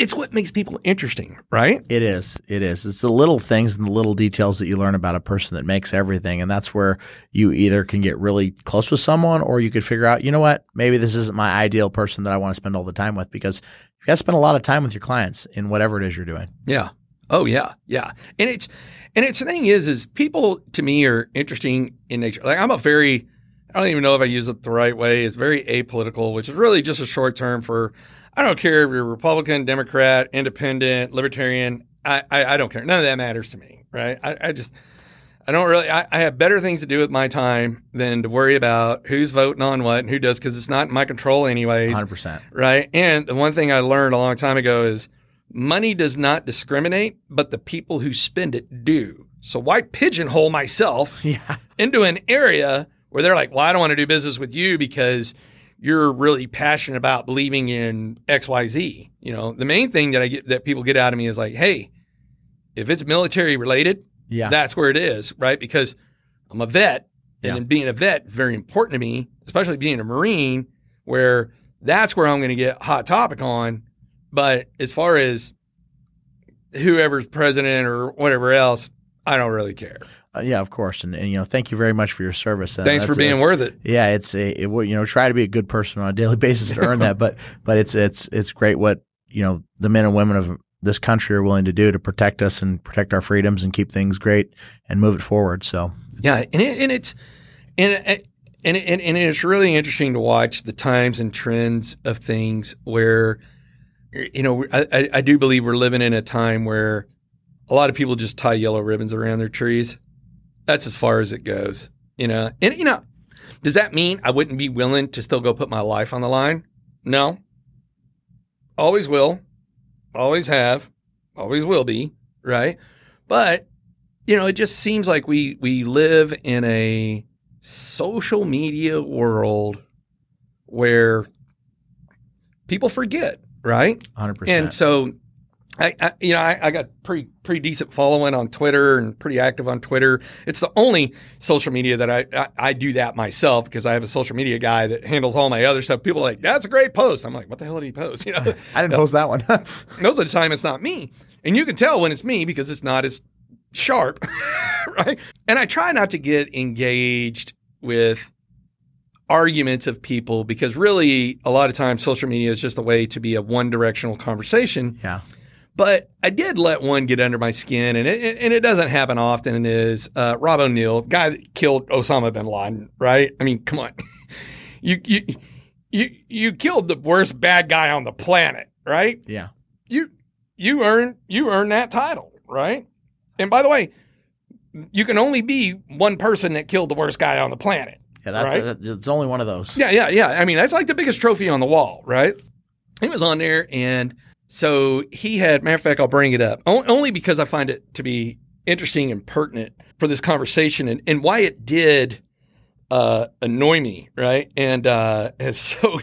it's what makes people interesting, right? It is. It is. It's the little things and the little details that you learn about a person that makes everything. And that's where you either can get really close with someone or you could figure out, you know what, maybe this isn't my ideal person that I want to spend all the time with because you got to spend a lot of time with your clients in whatever it is you're doing. Yeah. Oh yeah, yeah. And it's and it's the thing is is people to me are interesting in nature. Like I'm a very I don't even know if I use it the right way. It's very apolitical, which is really just a short term for I don't care if you're Republican, Democrat, Independent, Libertarian. I, I, I don't care. None of that matters to me, right? I, I just I don't really. I, I have better things to do with my time than to worry about who's voting on what and who does because it's not in my control anyways 100%. right? And the one thing I learned a long time ago is money does not discriminate, but the people who spend it do. So why pigeonhole myself Yeah. into an area where they're like, well, I don't want to do business with you because you're really passionate about believing in XYZ. You know, the main thing that I get that people get out of me is like, hey, if it's military related, Yeah. that's where it is, right? Because I'm a vet, and Yeah. being a vet, very important to me, especially being a Marine, where that's where I'm going to get hot topic on. But as far as whoever's president or whatever else, I don't really care. Uh, yeah, of course. And, and, you know, thank you very much for your service. And Thanks for being worth it. Yeah, it's a it, you know try to be a good person on a daily basis to earn that, but but it's it's it's great what you know the men and women of this country are willing to do to protect us and protect our freedoms and keep things great and move it forward. So Yeah, and it, and it's and and and and it's really interesting to watch the times and trends of things where you know I- I do believe we're living in a time where a lot of people just tie yellow ribbons around their trees. That's as far as it goes, you know. And you know, does that mean I wouldn't be willing to still go put my life on the line? No. Always will. Always have. Always will be, right? But you know, it just seems like we we live in a social media world where people forget, right? 100. And percent so, I, I you know, I, I got pretty pretty decent following on Twitter and pretty active on Twitter. It's the only social media that I, I I do that myself because I have a social media guy that handles all my other stuff. People are like, "That's a great post." I'm like, "What the hell did he post?" You know, I didn't post that one. most of the time it's not me. And you can tell when it's me because it's not as sharp, right? And I try not to get engaged with arguments of people because really a lot of times social media is just a way to be a one directional conversation. yeah, But I did let one get under my skin, and it, and it doesn't happen often. Is uh, Rob O'Neill, guy that killed Osama bin Laden, right? I mean, come on, you you you you killed the worst bad guy on the planet, right? yeah, you you earn you earn that title, right? And by the way, you can only be one person that killed the worst guy on the planet. yeah. That's Right? that- it's only one of those. Yeah, yeah, yeah. I mean, that's like the biggest trophy on the wall, right? He was on there, and so he had. Matter of fact, I'll bring it up only because I find it to be interesting and pertinent for this conversation, and, and why it did uh, annoy me, right? And uh, and so.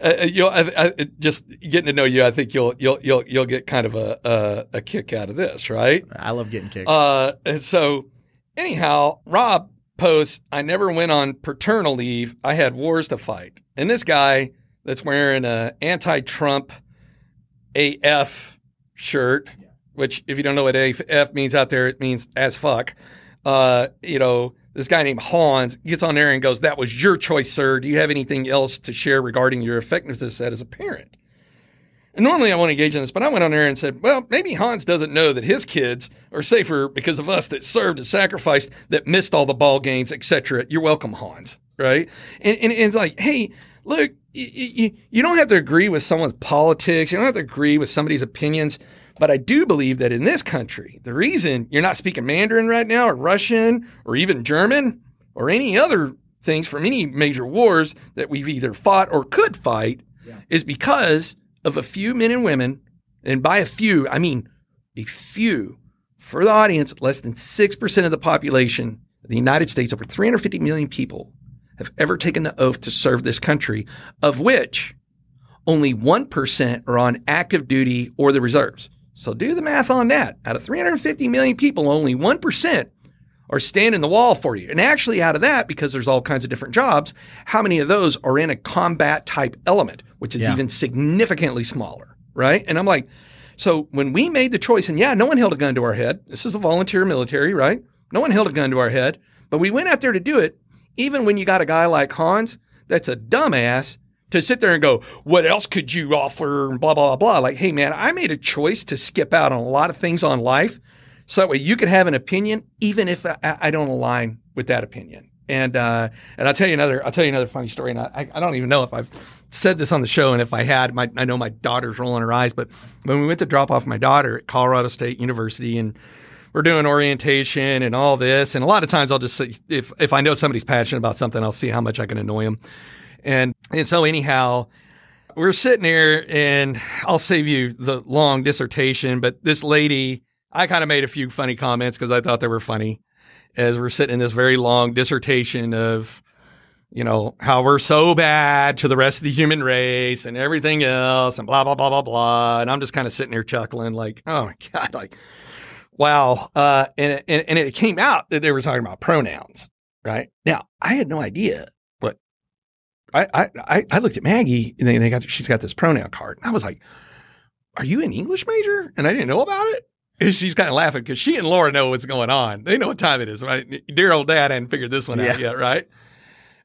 Uh, you know, I, I, just getting to know you, I think you'll you'll you'll you'll get kind of a a, a kick out of this, right? I love getting kicked. Uh, and so anyhow, Rob posts, I never went on paternal leave. I had wars to fight. And this guy that's wearing a anti-Trump AF shirt, which if you don't know what AF means out there, it means as fuck. Uh, you know, this guy named Hans gets on there and goes, that was your choice, sir. Do you have anything else to share regarding your effectiveness as a parent? And normally I won't engage in this, but I went on there and said, well, maybe Hans doesn't know that his kids are safer because of us that served and sacrificed, that missed all the ball games, etc. You're welcome, Hans. Right? And, and, and it's like, hey, look, you, you, you don't have to agree with someone's politics. You don't have to agree with somebody's opinions. But I do believe that in this country, the reason you're not speaking Mandarin right now or Russian or even German or any other things from any major wars that we've either fought or could fight is because of a few men and women, and by a few, I mean a few for the audience, less than 6% of the population of the United States, over 350 million people, have ever taken the oath to serve this country, of which only 1% are on active duty or the reserves. So do the math on that. Out of 350 million people, only 1% are standing the wall for you. And actually, out of that, because there's all kinds of different jobs, how many of those are in a combat type element, which is Yeah. even significantly smaller, right? And I'm like, so when we made the choice, and yeah, no one held a gun to our head. This is a volunteer military, right? No one held a gun to our head, but we went out there to do it. Even when you got a guy like Hans, that's a dumbass to sit there and go, what else could you offer? And blah, blah, blah. Like, hey, man, I made a choice to skip out on a lot of things on life. So that way you could have an opinion, even if I, I don't align with that opinion. And uh, and I'll tell you another I'll tell you another funny story. And I, I don't even know if I've said this on the show, and if I had, my, I know my daughter's rolling her eyes. But when we went to drop off my daughter at Colorado State University, and we're doing orientation and all this, and a lot of times I'll just say if if I know somebody's passionate about something, I'll see how much I can annoy them. And and so anyhow, we're sitting here, and I'll save you the long dissertation. But this lady, I kind of made a few funny comments because I thought they were funny as we're sitting in this very long dissertation of, you know, how we're so bad to the rest of the human race and everything else and blah, blah, blah, blah, blah. And I'm just kind of sitting here chuckling like, oh my God, like, wow. Uh, and, and, and it came out that they were talking about pronouns, right? Now, I had no idea, but I, I, I, looked at Maggie and they, they got, she's got this pronoun card. And I was like, are you an English major? And I didn't know about it. And she's kind of laughing because she and Laura know what's going on. They know what time it is, right? Dear old dad hadn't figured this one out yet, right?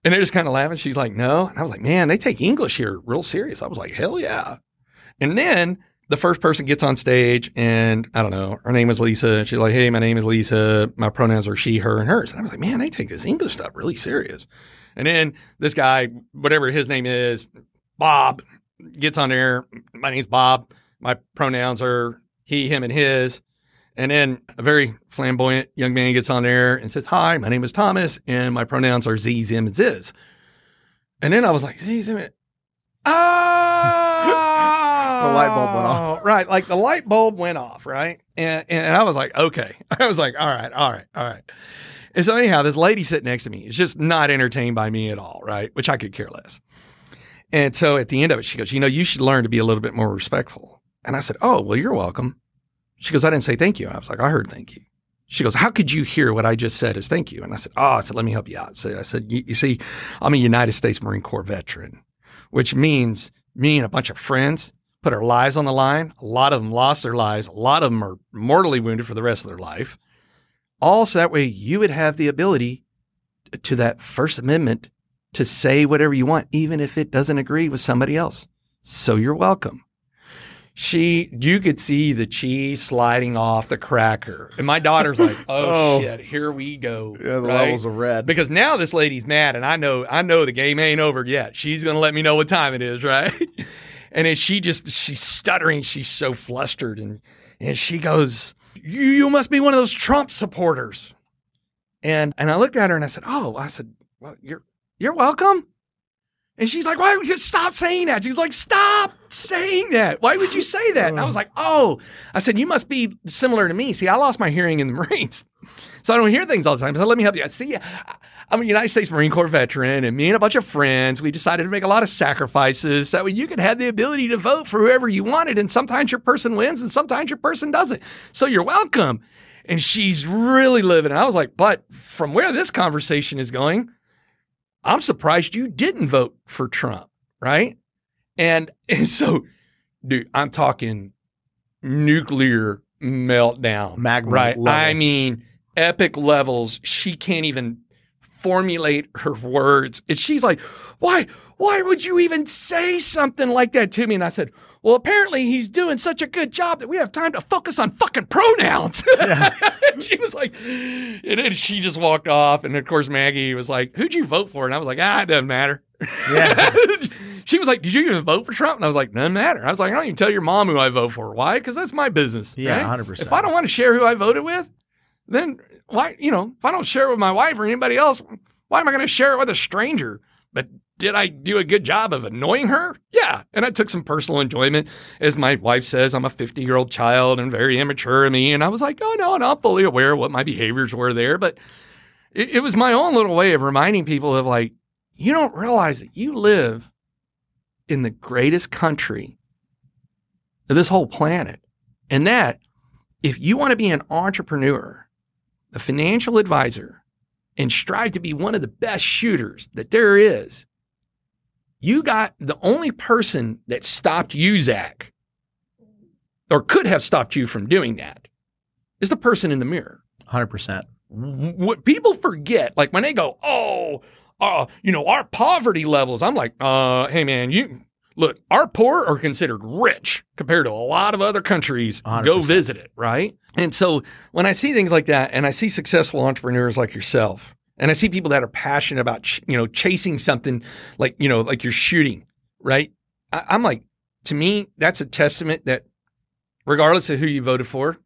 And they're just kind of laughing. She's like, no. And I was like, man, they take English here real serious. I was like, hell yeah. And then the first person gets on stage and I don't know, her name is Lisa. She's like, hey, my name is Lisa. My pronouns are she, her, and hers. And I was like, man, they take this English stuff really serious. And then this guy, whatever his name is, Bob, gets on there. My name's Bob. My pronouns are he, him, and his. And then a very flamboyant young man gets on there and says, Hi, my name is Thomas, and my pronouns are Z, Zim, and Ziz. And then I was like, Z, Zim, and- Oh, The light bulb went off. Oh, right. Like the light bulb went off, right? And, and I was like, okay. I was like, all right, all right, all right. And so, anyhow, this lady sitting next to me is just not entertained by me at all, right? Which I could care less. And so at the end of it, she goes, You know, you should learn to be a little bit more respectful. And I said, Oh, well, you're welcome. She goes, I didn't say thank you. I was like, I heard thank you. She goes, How could you hear what I just said as thank you? And I said, Oh, I said, let me help you out. So I said, you, you see, I'm a United States Marine Corps veteran, which means me and a bunch of friends put our lives on the line. A lot of them lost their lives. A lot of them are mortally wounded for the rest of their life. All so that way you would have the ability to that First Amendment to say whatever you want, even if it doesn't agree with somebody else. So you're welcome. She, you could see the cheese sliding off the cracker. And my daughter's like, oh, Oh. shit, here we go. Yeah, the right? levels of red. Because now this lady's mad, and I know, I know the game ain't over yet. She's gonna let me know what time it is, right? and then she just, she's stuttering. She's so flustered, and and she goes, "You, you must be one of those Trump supporters." And and I looked at her and I said, "Oh," I said, "Well, you're you're welcome." And she's like, "Why would you stop saying that?" She was like, "Stop saying that. Why would you say that?" And I was like, "Oh," I said, "You must be similar to me. See, I lost my hearing in the Marines, so I don't hear things all the time. So let me help you. I See, I'm a United States Marine Corps veteran, and me and a bunch of friends, we decided to make a lot of sacrifices so that way you could have the ability to vote for whoever you wanted. And sometimes your person wins, and sometimes your person doesn't. So you're welcome." And she's really living. I was like, "But from where this conversation is going." I'm surprised you didn't vote for Trump, right? And, and so, dude, I'm talking nuclear meltdown. Magma right? level. I mean, epic levels. She can't even formulate her words. And she's like, why, why would you even say something like that to me? And I said, well, apparently he's doing such a good job that we have time to focus on fucking pronouns. And she was like, and then she just walked off. And of course, Maggie was like, who'd you vote for? And I was like, ah, it doesn't matter. Yeah. she was like, did you even vote for Trump? And I was like, doesn't matter. I was like, I don't even tell your mom who I vote for. Why? Because that's my business. Yeah, right? 100%. If I don't want to share who I voted with, then why, you know, if I don't share it with my wife or anybody else, why am I going to share it with a stranger? But did I do a good job of annoying her? Yeah. And I took some personal enjoyment. As my wife says, I'm a 50 year old child and very immature of me. And I was like, oh, no, I'm fully aware of what my behaviors were there. But it, it was my own little way of reminding people of like, you don't realize that you live in the greatest country of this whole planet. And that if you want to be an entrepreneur, a financial advisor, and strive to be one of the best shooters that there is, you got the only person that stopped you, Zach, or could have stopped you from doing that, is the person in the mirror. 100%. What people forget, like when they go, oh, uh, you know, our poverty levels, I'm like, uh, hey man, you look, our poor are considered rich compared to a lot of other countries. 100%. Go visit it, right? And so when I see things like that, and I see successful entrepreneurs like yourself, and I see people that are passionate about, ch- you know, chasing something like, you know, like you're shooting, right? I- I'm like, to me, that's a testament that regardless of who you voted for,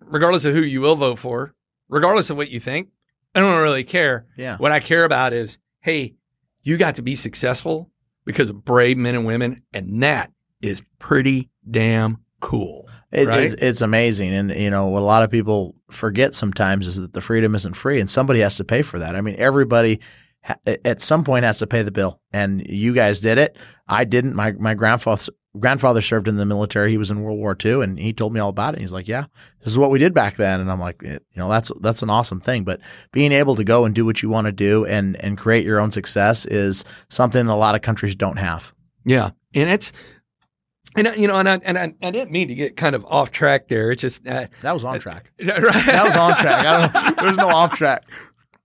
regardless of who you will vote for, regardless of what you think, I don't really care. Yeah. What I care about is, hey, you got to be successful because of brave men and women, and that is pretty damn cool. It, right? it's, it's amazing. And, you know, what a lot of people forget sometimes is that the freedom isn't free and somebody has to pay for that. I mean, everybody ha- at some point has to pay the bill. And you guys did it. I didn't. My, my grandfather, grandfather served in the military. He was in World War II and he told me all about it. He's like, yeah, this is what we did back then. And I'm like, eh, you know, that's, that's an awesome thing. But being able to go and do what you want to do and, and create your own success is something a lot of countries don't have. Yeah, and it's and I- you know, and I, and I, I didn't mean to get kind of off track there. It's just uh, That was on track. right? That was on track. I don't, there's no off track.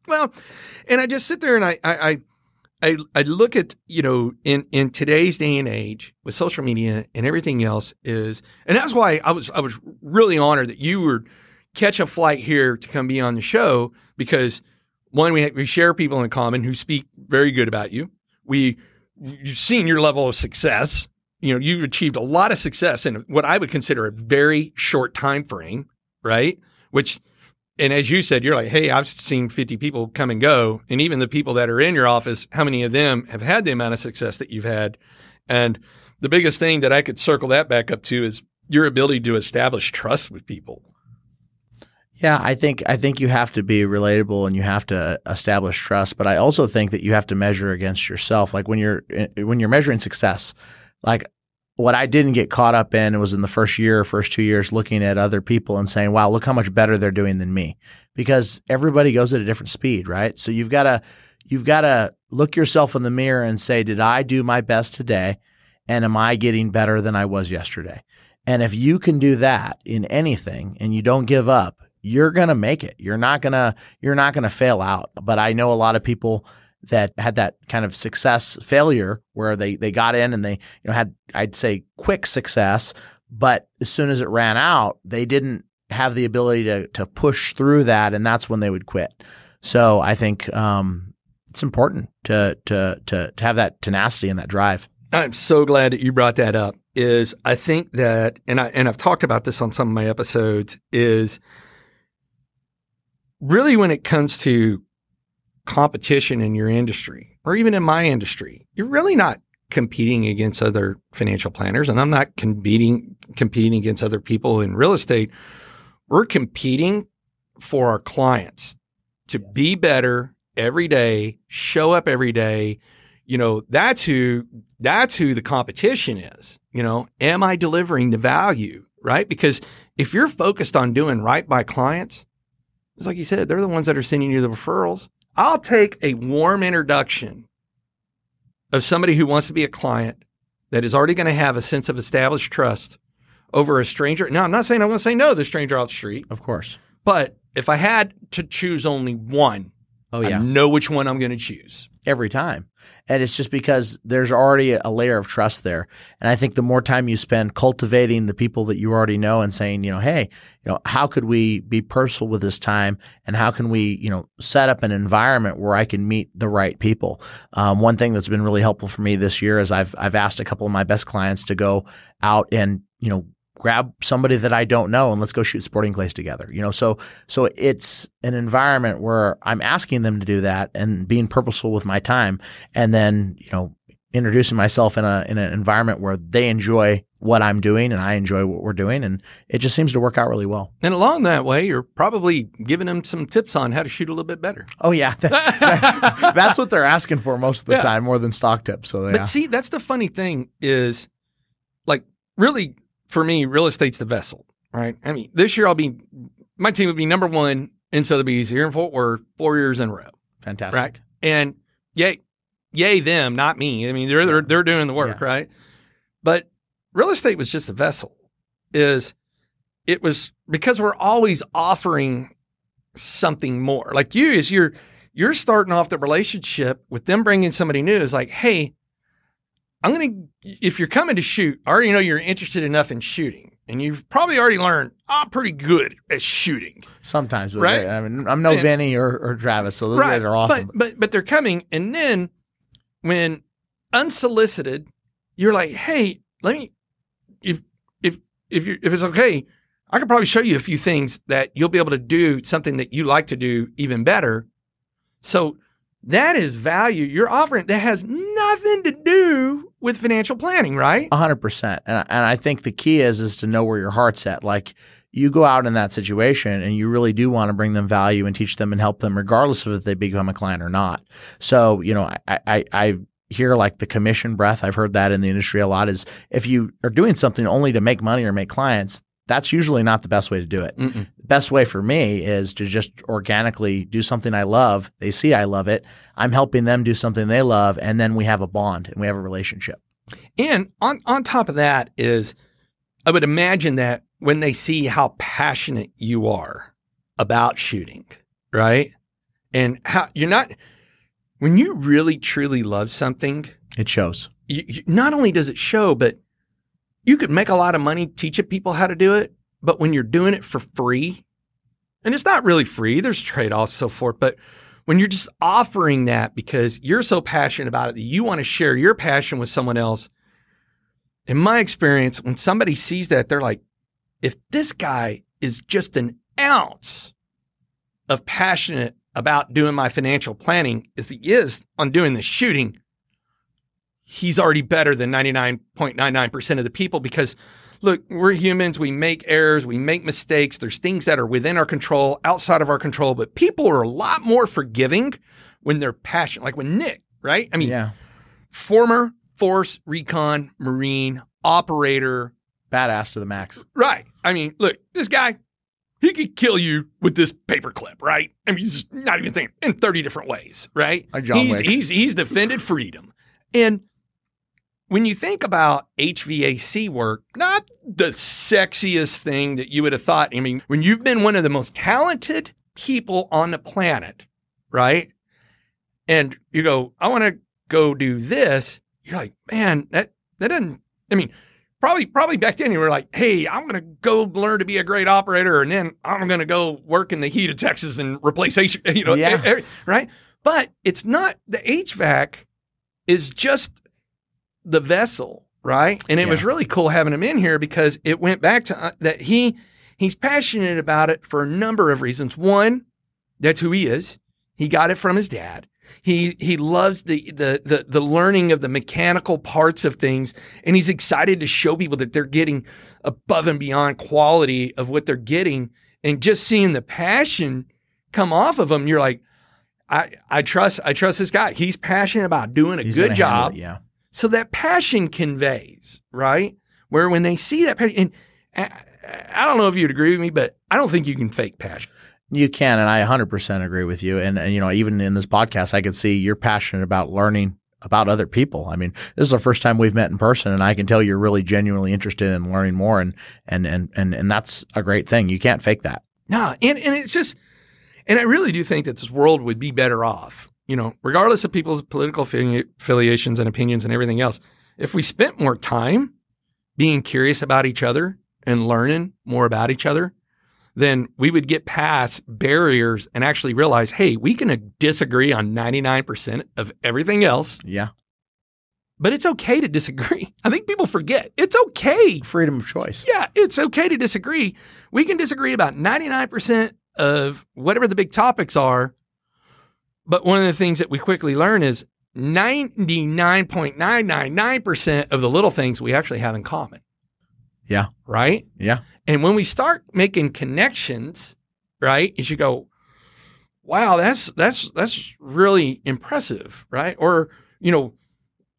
Well, and I just sit there and I, I, I, I, I look at you know in in today's day and age with social media and everything else is, and that's why I was I was really honored that you were catch a flight here to come be on the show because one we we share people in common who speak very good about you. We you've seen your level of success. You know, you've achieved a lot of success in what I would consider a very short time frame, right? Which and as you said, you're like, hey, I've seen 50 people come and go. And even the people that are in your office, how many of them have had the amount of success that you've had? And the biggest thing that I could circle that back up to is your ability to establish trust with people. Yeah, I think I think you have to be relatable and you have to establish trust, but I also think that you have to measure against yourself. Like when you're eh, when you're measuring success, like what I didn't get caught up in was in the first year, first two years, looking at other people and saying, "Wow, look how much better they're doing than me," because everybody goes at a different speed, right? So you've got to you've got to look yourself in the mirror and say, "Did I do my best today?" And am I getting better than I was yesterday? And if you can do that in anything and you don't give up, you're going to make it. You're not going to you're not going to fail out. But I know a lot of people that had that kind of success failure where they they got in and they you know had I'd say quick success, but as soon as it ran out, they didn't have the ability to to push through that and that's when they would quit. So I think um, it's important to to to to have that tenacity and that drive. I'm so glad that you brought that up. Is I think that, and I and I've talked about this on some of my episodes. Is really when it comes to competition in your industry, or even in my industry, you're really not competing against other financial planners, and I'm not competing competing against other people in real estate. We're competing for our clients to be better every day, show up every day. You know, that's who that's who the competition is. You know, am I delivering the value, right? Because if you're focused on doing right by clients, it's like you said, they're the ones that are sending you the referrals. I'll take a warm introduction of somebody who wants to be a client that is already going to have a sense of established trust over a stranger. Now, I'm not saying I'm going to say no to the stranger off the street, Of course. but if I had to choose only one, Oh I yeah. know which one I'm going to choose. every time. And it's just because there's already a layer of trust there. And I think the more time you spend cultivating the people that you already know and saying, you know, hey, you know, how could we be purposeful with this time and how can we, you know, set up an environment where I can meet the right people? Um, one thing that's been really helpful for me this year is I've I've asked a couple of my best clients to go out and, you know, grab somebody that I don't know and let's go shoot sporting clays together. You know, so so it's an environment where I'm asking them to do that and being purposeful with my time and then, you know, introducing myself in a in an environment where they enjoy what I'm doing and I enjoy what we're doing and it just seems to work out really well. And along that way, you're probably giving them some tips on how to shoot a little bit better. Oh yeah. that's what they're asking for most of the yeah. time more than stock tips. So yeah. But see, that's the funny thing is like really for me, real estate's the vessel, right? I mean, this year I'll be my team would be number one in Sotheby's here in Fort Worth four years in a row. Fantastic. Right. And yay, yay them, not me. I mean, they're they're, they're doing the work, yeah. right? But real estate was just a vessel. Is it was because we're always offering something more. Like you, is you're you're starting off the relationship with them bringing somebody new. Is like, hey, I'm gonna if you're coming to shoot, I already know you're interested enough in shooting, and you've probably already learned ah, I'm pretty good at shooting. Sometimes, right? I mean, I'm no and, Vinny or, or Travis, so those right, guys are awesome. But, but but they're coming, and then when unsolicited, you're like, hey, let me if if if you if it's okay, I could probably show you a few things that you'll be able to do something that you like to do even better. So that is value you're offering that has nothing to do with financial planning, right? hundred percent. And and I think the key is is to know where your heart's at. Like you go out in that situation and you really do want to bring them value and teach them and help them regardless of if they become a client or not. So, you know, I, I, I hear like the commission breath. I've heard that in the industry a lot is if you are doing something only to make money or make clients, that's usually not the best way to do it. Mm-mm. Best way for me is to just organically do something I love. They see I love it. I'm helping them do something they love. And then we have a bond and we have a relationship. And on, on top of that is I would imagine that when they see how passionate you are about shooting, right? And how you're not, when you really truly love something, it shows. You, you, not only does it show, but you could make a lot of money teaching people how to do it. But when you're doing it for free, and it's not really free, there's trade offs, so forth. But when you're just offering that because you're so passionate about it that you want to share your passion with someone else, in my experience, when somebody sees that, they're like, if this guy is just an ounce of passionate about doing my financial planning as he is on doing the shooting, he's already better than 99.99% of the people because look, we're humans. We make errors. We make mistakes. There's things that are within our control, outside of our control, but people are a lot more forgiving when they're passionate. Like when Nick, right? I mean, yeah. former force recon Marine operator. Badass to the max. Right. I mean, look, this guy, he could kill you with this paperclip, right? I mean, he's not even thinking in 30 different ways, right? Like John he's, Wick. he's, he's defended freedom. And when you think about HVAC work, not the sexiest thing that you would have thought. I mean, when you've been one of the most talented people on the planet, right? And you go, I want to go do this. You're like, man, that, that doesn't, I mean, probably probably back then you were like, hey, I'm gonna go learn to be a great operator, and then I'm gonna go work in the heat of Texas and replace H, you know, yeah. right? But it's not the HVAC is just the vessel, right? And it yeah. was really cool having him in here because it went back to uh, that he he's passionate about it for a number of reasons. One, that's who he is. He got it from his dad. He he loves the, the the the learning of the mechanical parts of things, and he's excited to show people that they're getting above and beyond quality of what they're getting, and just seeing the passion come off of him, you're like, I I trust I trust this guy. He's passionate about doing a he's good job. It, yeah. So that passion conveys right where when they see that passion, and I, I don't know if you'd agree with me, but I don't think you can fake passion. You can, and I 100% agree with you. And, and, you know, even in this podcast, I could see you're passionate about learning about other people. I mean, this is the first time we've met in person, and I can tell you're really genuinely interested in learning more, and and and and and that's a great thing. You can't fake that. No, and and it's just, and I really do think that this world would be better off, you know, regardless of people's political affiliations and opinions and everything else, if we spent more time being curious about each other and learning more about each other then we would get past barriers and actually realize, hey, we can disagree on 99% of everything else. Yeah. but it's okay to disagree. I think people forget it's okay. Freedom of choice. Yeah, it's okay to disagree. We can disagree about 99% of whatever the big topics are. But one of the things that we quickly learn is 99.999% of the little things we actually have in common. Yeah. Right? Yeah. And when we start making connections, right, you should go, wow, that's that's that's really impressive, right? Or, you know,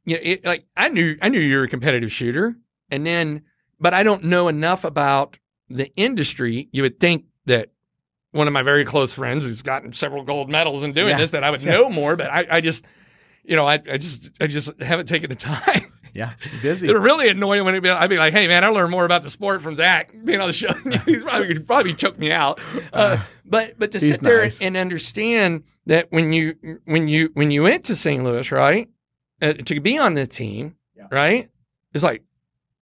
you know, it, like I knew I knew you were a competitive shooter, and then, but I don't know enough about the industry. You would think that one of my very close friends who's gotten several gold medals in doing Yeah. this that I would know more, but I, I just, you know, I, I just I just haven't taken the time. Yeah. Busy. It would really annoy when it'd be, I'd be like, "Hey, man, I learned more about the sport from Zach being on the show. He's probably he'd probably choke me out." Uh, but but to sit there nice. and understand that when you when you when you went to St. Louis, right, uh, to be on the team, Yeah. right, it's like,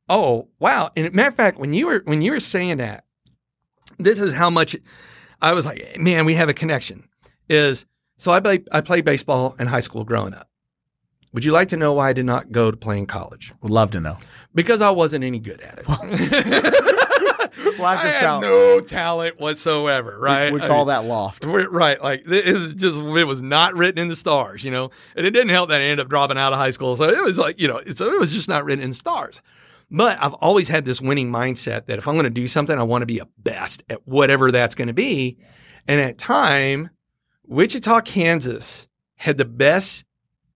oh wow. And matter of fact, when you were when you were saying that, this is how much I was like, man, we have a connection. Is so I played I played baseball in high school growing up. Would you like to know why I did not go to play in college? Would love to know. Because I wasn't any good at it. Lack I of had talent. no talent whatsoever, right? We I call mean, that loft. right. Like this is just it was not written in the stars, you know. And it didn't help that I ended up dropping out of high school, so it was like you know, so it was just not written in stars. But I've always had this winning mindset that if I'm going to do something, I want to be a best at whatever that's going to be. And at time, Wichita, Kansas had the best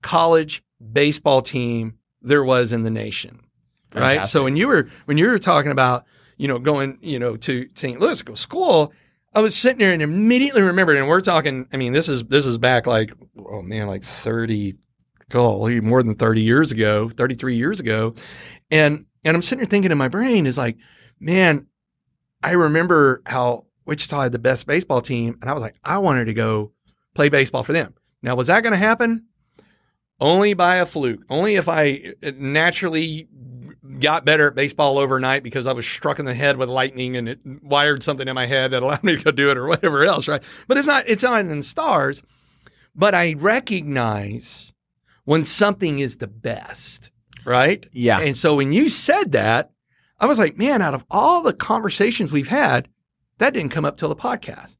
college baseball team there was in the nation. Right. So when you were when you were talking about, you know, going, you know, to St. Louis to go school, I was sitting there and immediately remembered, and we're talking, I mean, this is this is back like oh man, like 30 golly, more than 30 years ago, 33 years ago. And and I'm sitting there thinking in my brain is like, man, I remember how Wichita had the best baseball team, and I was like, I wanted to go play baseball for them. Now, was that going to happen? Only by a fluke. Only if I uh, naturally got better at baseball overnight because I was struck in the head with lightning and it wired something in my head that allowed me to go do it or whatever else, right? But it's not it's not in the stars. But I recognize when something is the best, right? Yeah. And so when you said that, I was like, man, out of all the conversations we've had, that didn't come up till the podcast,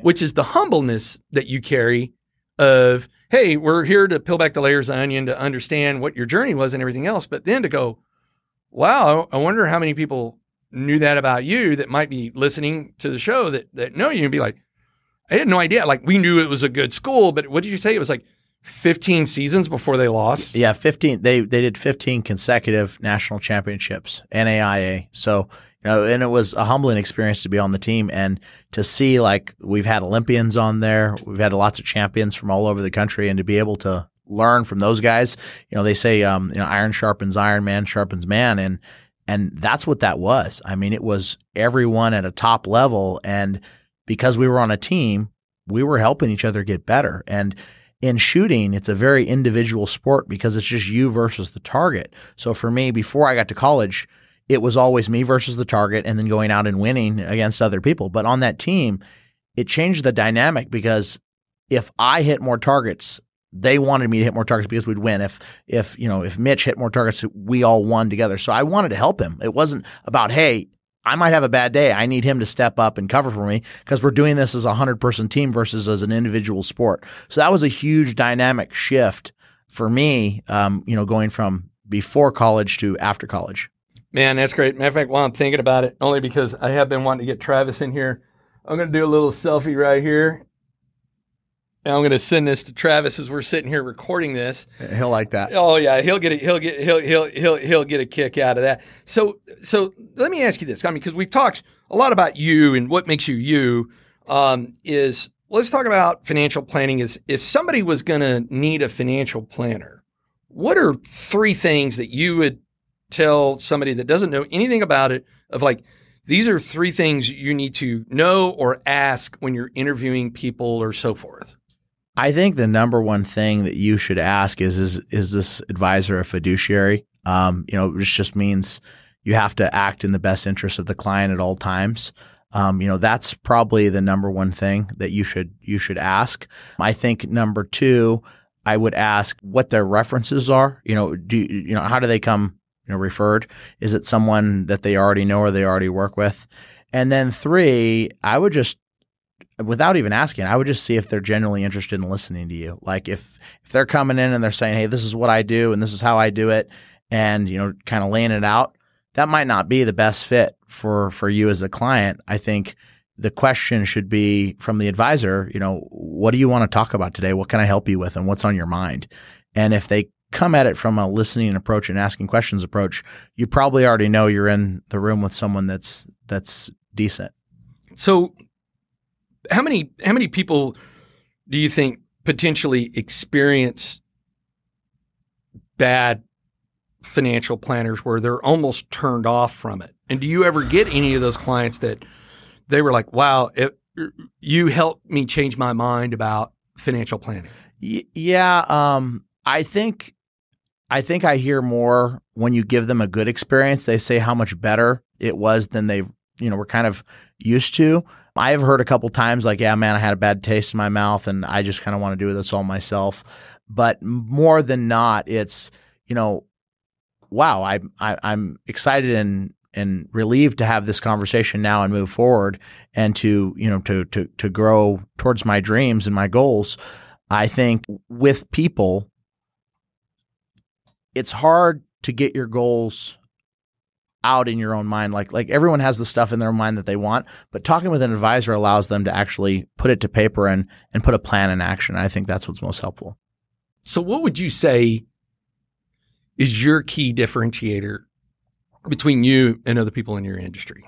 which is the humbleness that you carry of, hey, we're here to peel back the layers of the onion to understand what your journey was and everything else. But then to go, wow, I wonder how many people knew that about you that might be listening to the show that, that know you and be like, I had no idea. Like we knew it was a good school, but what did you say? It was like 15 seasons before they lost. Yeah, 15 they they did 15 consecutive national championships, NAIA. So, you know, and it was a humbling experience to be on the team and to see like we've had Olympians on there, we've had lots of champions from all over the country and to be able to learn from those guys, you know, they say um, you know, iron sharpens iron, man sharpens man and and that's what that was. I mean, it was everyone at a top level and because we were on a team, we were helping each other get better. And in shooting, it's a very individual sport because it's just you versus the target. So for me, before I got to college, it was always me versus the target and then going out and winning against other people. But on that team, it changed the dynamic because if I hit more targets, they wanted me to hit more targets because we'd win. If if you know if Mitch hit more targets, we all won together. So I wanted to help him. It wasn't about hey, I might have a bad day. I need him to step up and cover for me because we're doing this as a hundred person team versus as an individual sport. So that was a huge dynamic shift for me. Um, you know, going from before college to after college. Man, that's great. Matter of fact, while I'm thinking about it, only because I have been wanting to get Travis in here, I'm going to do a little selfie right here. And I'm going to send this to Travis as we're sitting here recording this. He'll like that. Oh yeah, he'll get a, he'll get he'll he'll he'll he'll get a kick out of that. So so let me ask you this, I mean, because we've talked a lot about you and what makes you you. Um, is let's talk about financial planning. Is if somebody was going to need a financial planner, what are three things that you would tell somebody that doesn't know anything about it? Of like, these are three things you need to know or ask when you're interviewing people or so forth. I think the number one thing that you should ask is is is this advisor a fiduciary? Um, you know, which just means you have to act in the best interest of the client at all times. Um, you know, that's probably the number one thing that you should you should ask. I think number two, I would ask what their references are. You know, do you know how do they come you know referred? Is it someone that they already know or they already work with? And then three, I would just without even asking, I would just see if they're genuinely interested in listening to you. Like if if they're coming in and they're saying, "Hey, this is what I do and this is how I do it," and you know, kind of laying it out, that might not be the best fit for for you as a client. I think the question should be from the advisor, you know, what do you want to talk about today? What can I help you with and what's on your mind? And if they come at it from a listening approach and asking questions approach, you probably already know you're in the room with someone that's that's decent. So how many how many people do you think potentially experience bad financial planners where they're almost turned off from it? And do you ever get any of those clients that they were like, "Wow, it, you helped me change my mind about financial planning"? Y- yeah, um, I think I think I hear more when you give them a good experience. They say how much better it was than they you know were kind of used to. I have heard a couple times like, "Yeah, man, I had a bad taste in my mouth, and I just kind of want to do this all myself." But more than not, it's you know, wow, I, I I'm excited and and relieved to have this conversation now and move forward and to you know to to to grow towards my dreams and my goals. I think with people, it's hard to get your goals out in your own mind. Like like everyone has the stuff in their mind that they want, but talking with an advisor allows them to actually put it to paper and and put a plan in action. I think that's what's most helpful. So, what would you say is your key differentiator between you and other people in your industry?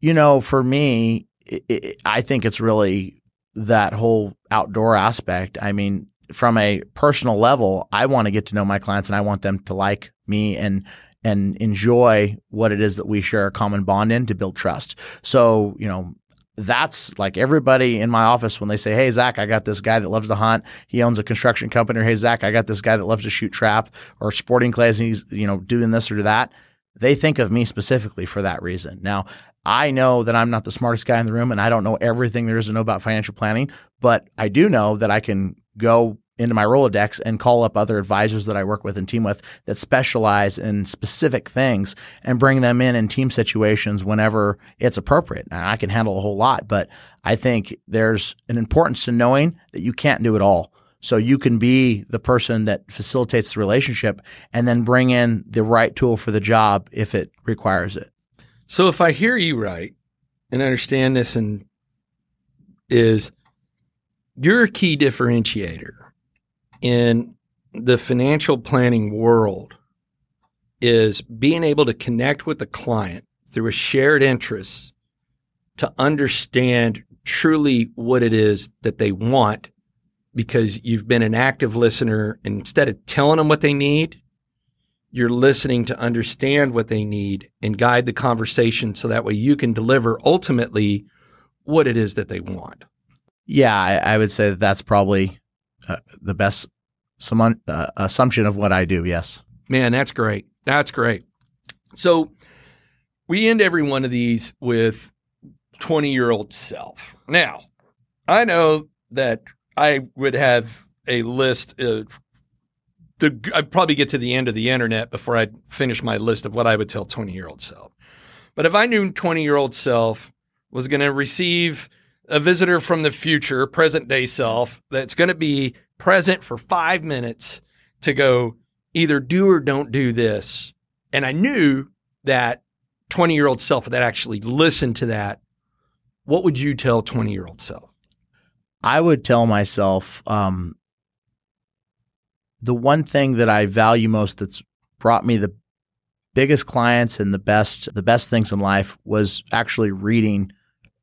You know, for me, it, it, I think it's really that whole outdoor aspect. I mean, from a personal level, I want to get to know my clients and I want them to like me and and enjoy what it is that we share a common bond in to build trust. So, you know, that's like everybody in my office when they say, Hey, Zach, I got this guy that loves to hunt. He owns a construction company. Or, hey, Zach, I got this guy that loves to shoot trap or sporting clays and he's, you know, doing this or that they think of me specifically for that reason. Now, I know that I'm not the smartest guy in the room and I don't know everything there is to know about financial planning, but I do know that I can go into my Rolodex and call up other advisors that I work with and team with that specialize in specific things and bring them in in team situations whenever it's appropriate. And I can handle a whole lot, but I think there's an importance to knowing that you can't do it all. So you can be the person that facilitates the relationship and then bring in the right tool for the job if it requires it. So if I hear you right and understand this and is your key differentiator in the financial planning world is being able to connect with the client through a shared interest to understand truly what it is that they want because you've been an active listener. Instead of telling them what they need, you're listening to understand what they need and guide the conversation so that way you can deliver ultimately what it is that they want. Yeah, I, I would say that that's probably uh, the best uh, assumption of what I do. Yes. Man, that's great. That's great. So we end every one of these with 20 year old self. Now, I know that I would have a list of the I'd probably get to the end of the internet before I'd finish my list of what I would tell 20 year old self. But if I knew 20 year old self was going to receive a visitor from the future, present day self, that's going to be present for five minutes to go either do or don't do this. And I knew that 20 year old self that actually listened to that. What would you tell 20 year old self? I would tell myself um, the one thing that I value most that's brought me the biggest clients and the best the best things in life was actually reading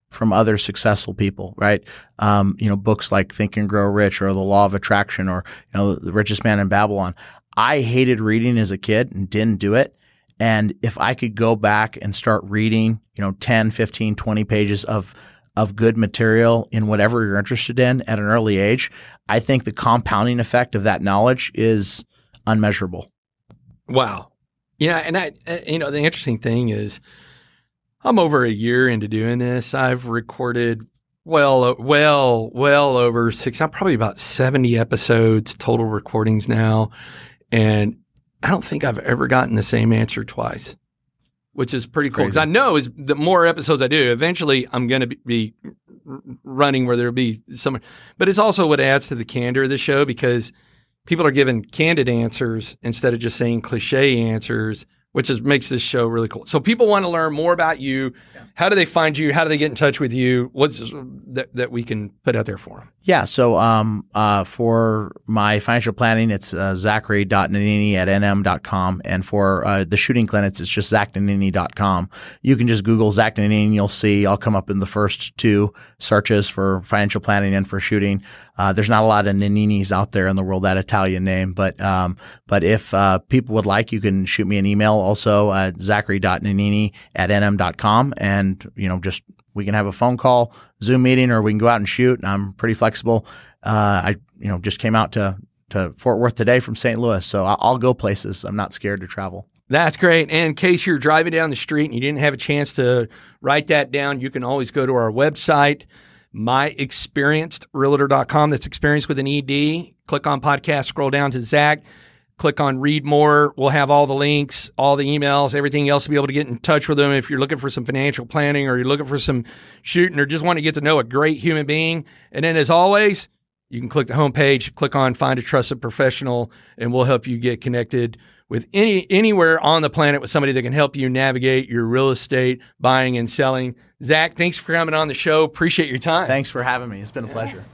from other successful people, right? Um, you know, books like Think and Grow Rich or The Law of Attraction or you know The Richest Man in Babylon. I hated reading as a kid and didn't do it. And if I could go back and start reading, you know, 10, 15, 20 pages of of good material in whatever you're interested in at an early age, I think the compounding effect of that knowledge is unmeasurable. Wow. Yeah, and I, uh, you know, the interesting thing is, I'm over a year into doing this. I've recorded well, well, well over six. I'm probably about seventy episodes total recordings now, and I don't think I've ever gotten the same answer twice, which is pretty It's cool. Because. I know is the more episodes I do, eventually I'm going to be, be running where there'll be someone. But it's also what adds to the candor of the show because people are giving candid answers instead of just saying cliche answers, which is makes this show really cool. So people want to learn more about you. How do they find you? How do they get in touch with you? What's that, that we can put out there for them? Yeah. So um, uh, for my financial planning, it's uh, zachary.nanini at nm.com. And for uh, the shooting clinics, it's just zachnanini.com. You can just Google Zach Nanini and you'll see I'll come up in the first two searches for financial planning and for shooting. Uh, there's not a lot of Naninis out there in the world, that Italian name. But um, but if uh, people would like, you can shoot me an email also at zachary.nanini at nm.com. And, you know, just we can have a phone call, Zoom meeting, or we can go out and shoot. I'm pretty flexible. Uh, I, you know, just came out to, to Fort Worth today from St. Louis. So I'll, I'll go places. I'm not scared to travel. That's great. And in case you're driving down the street and you didn't have a chance to write that down, you can always go to our website, myexperiencedrealtor.com. That's experience with an ED. Click on podcast, scroll down to Zach, click on read more. We'll have all the links, all the emails, everything else to be able to get in touch with them if you're looking for some financial planning or you're looking for some shooting or just want to get to know a great human being. And then as always, you can click the homepage, click on find a trusted professional, and we'll help you get connected with any anywhere on the planet with somebody that can help you navigate your real estate buying and selling. Zach, thanks for coming on the show. Appreciate your time. Thanks for having me. It's been a pleasure.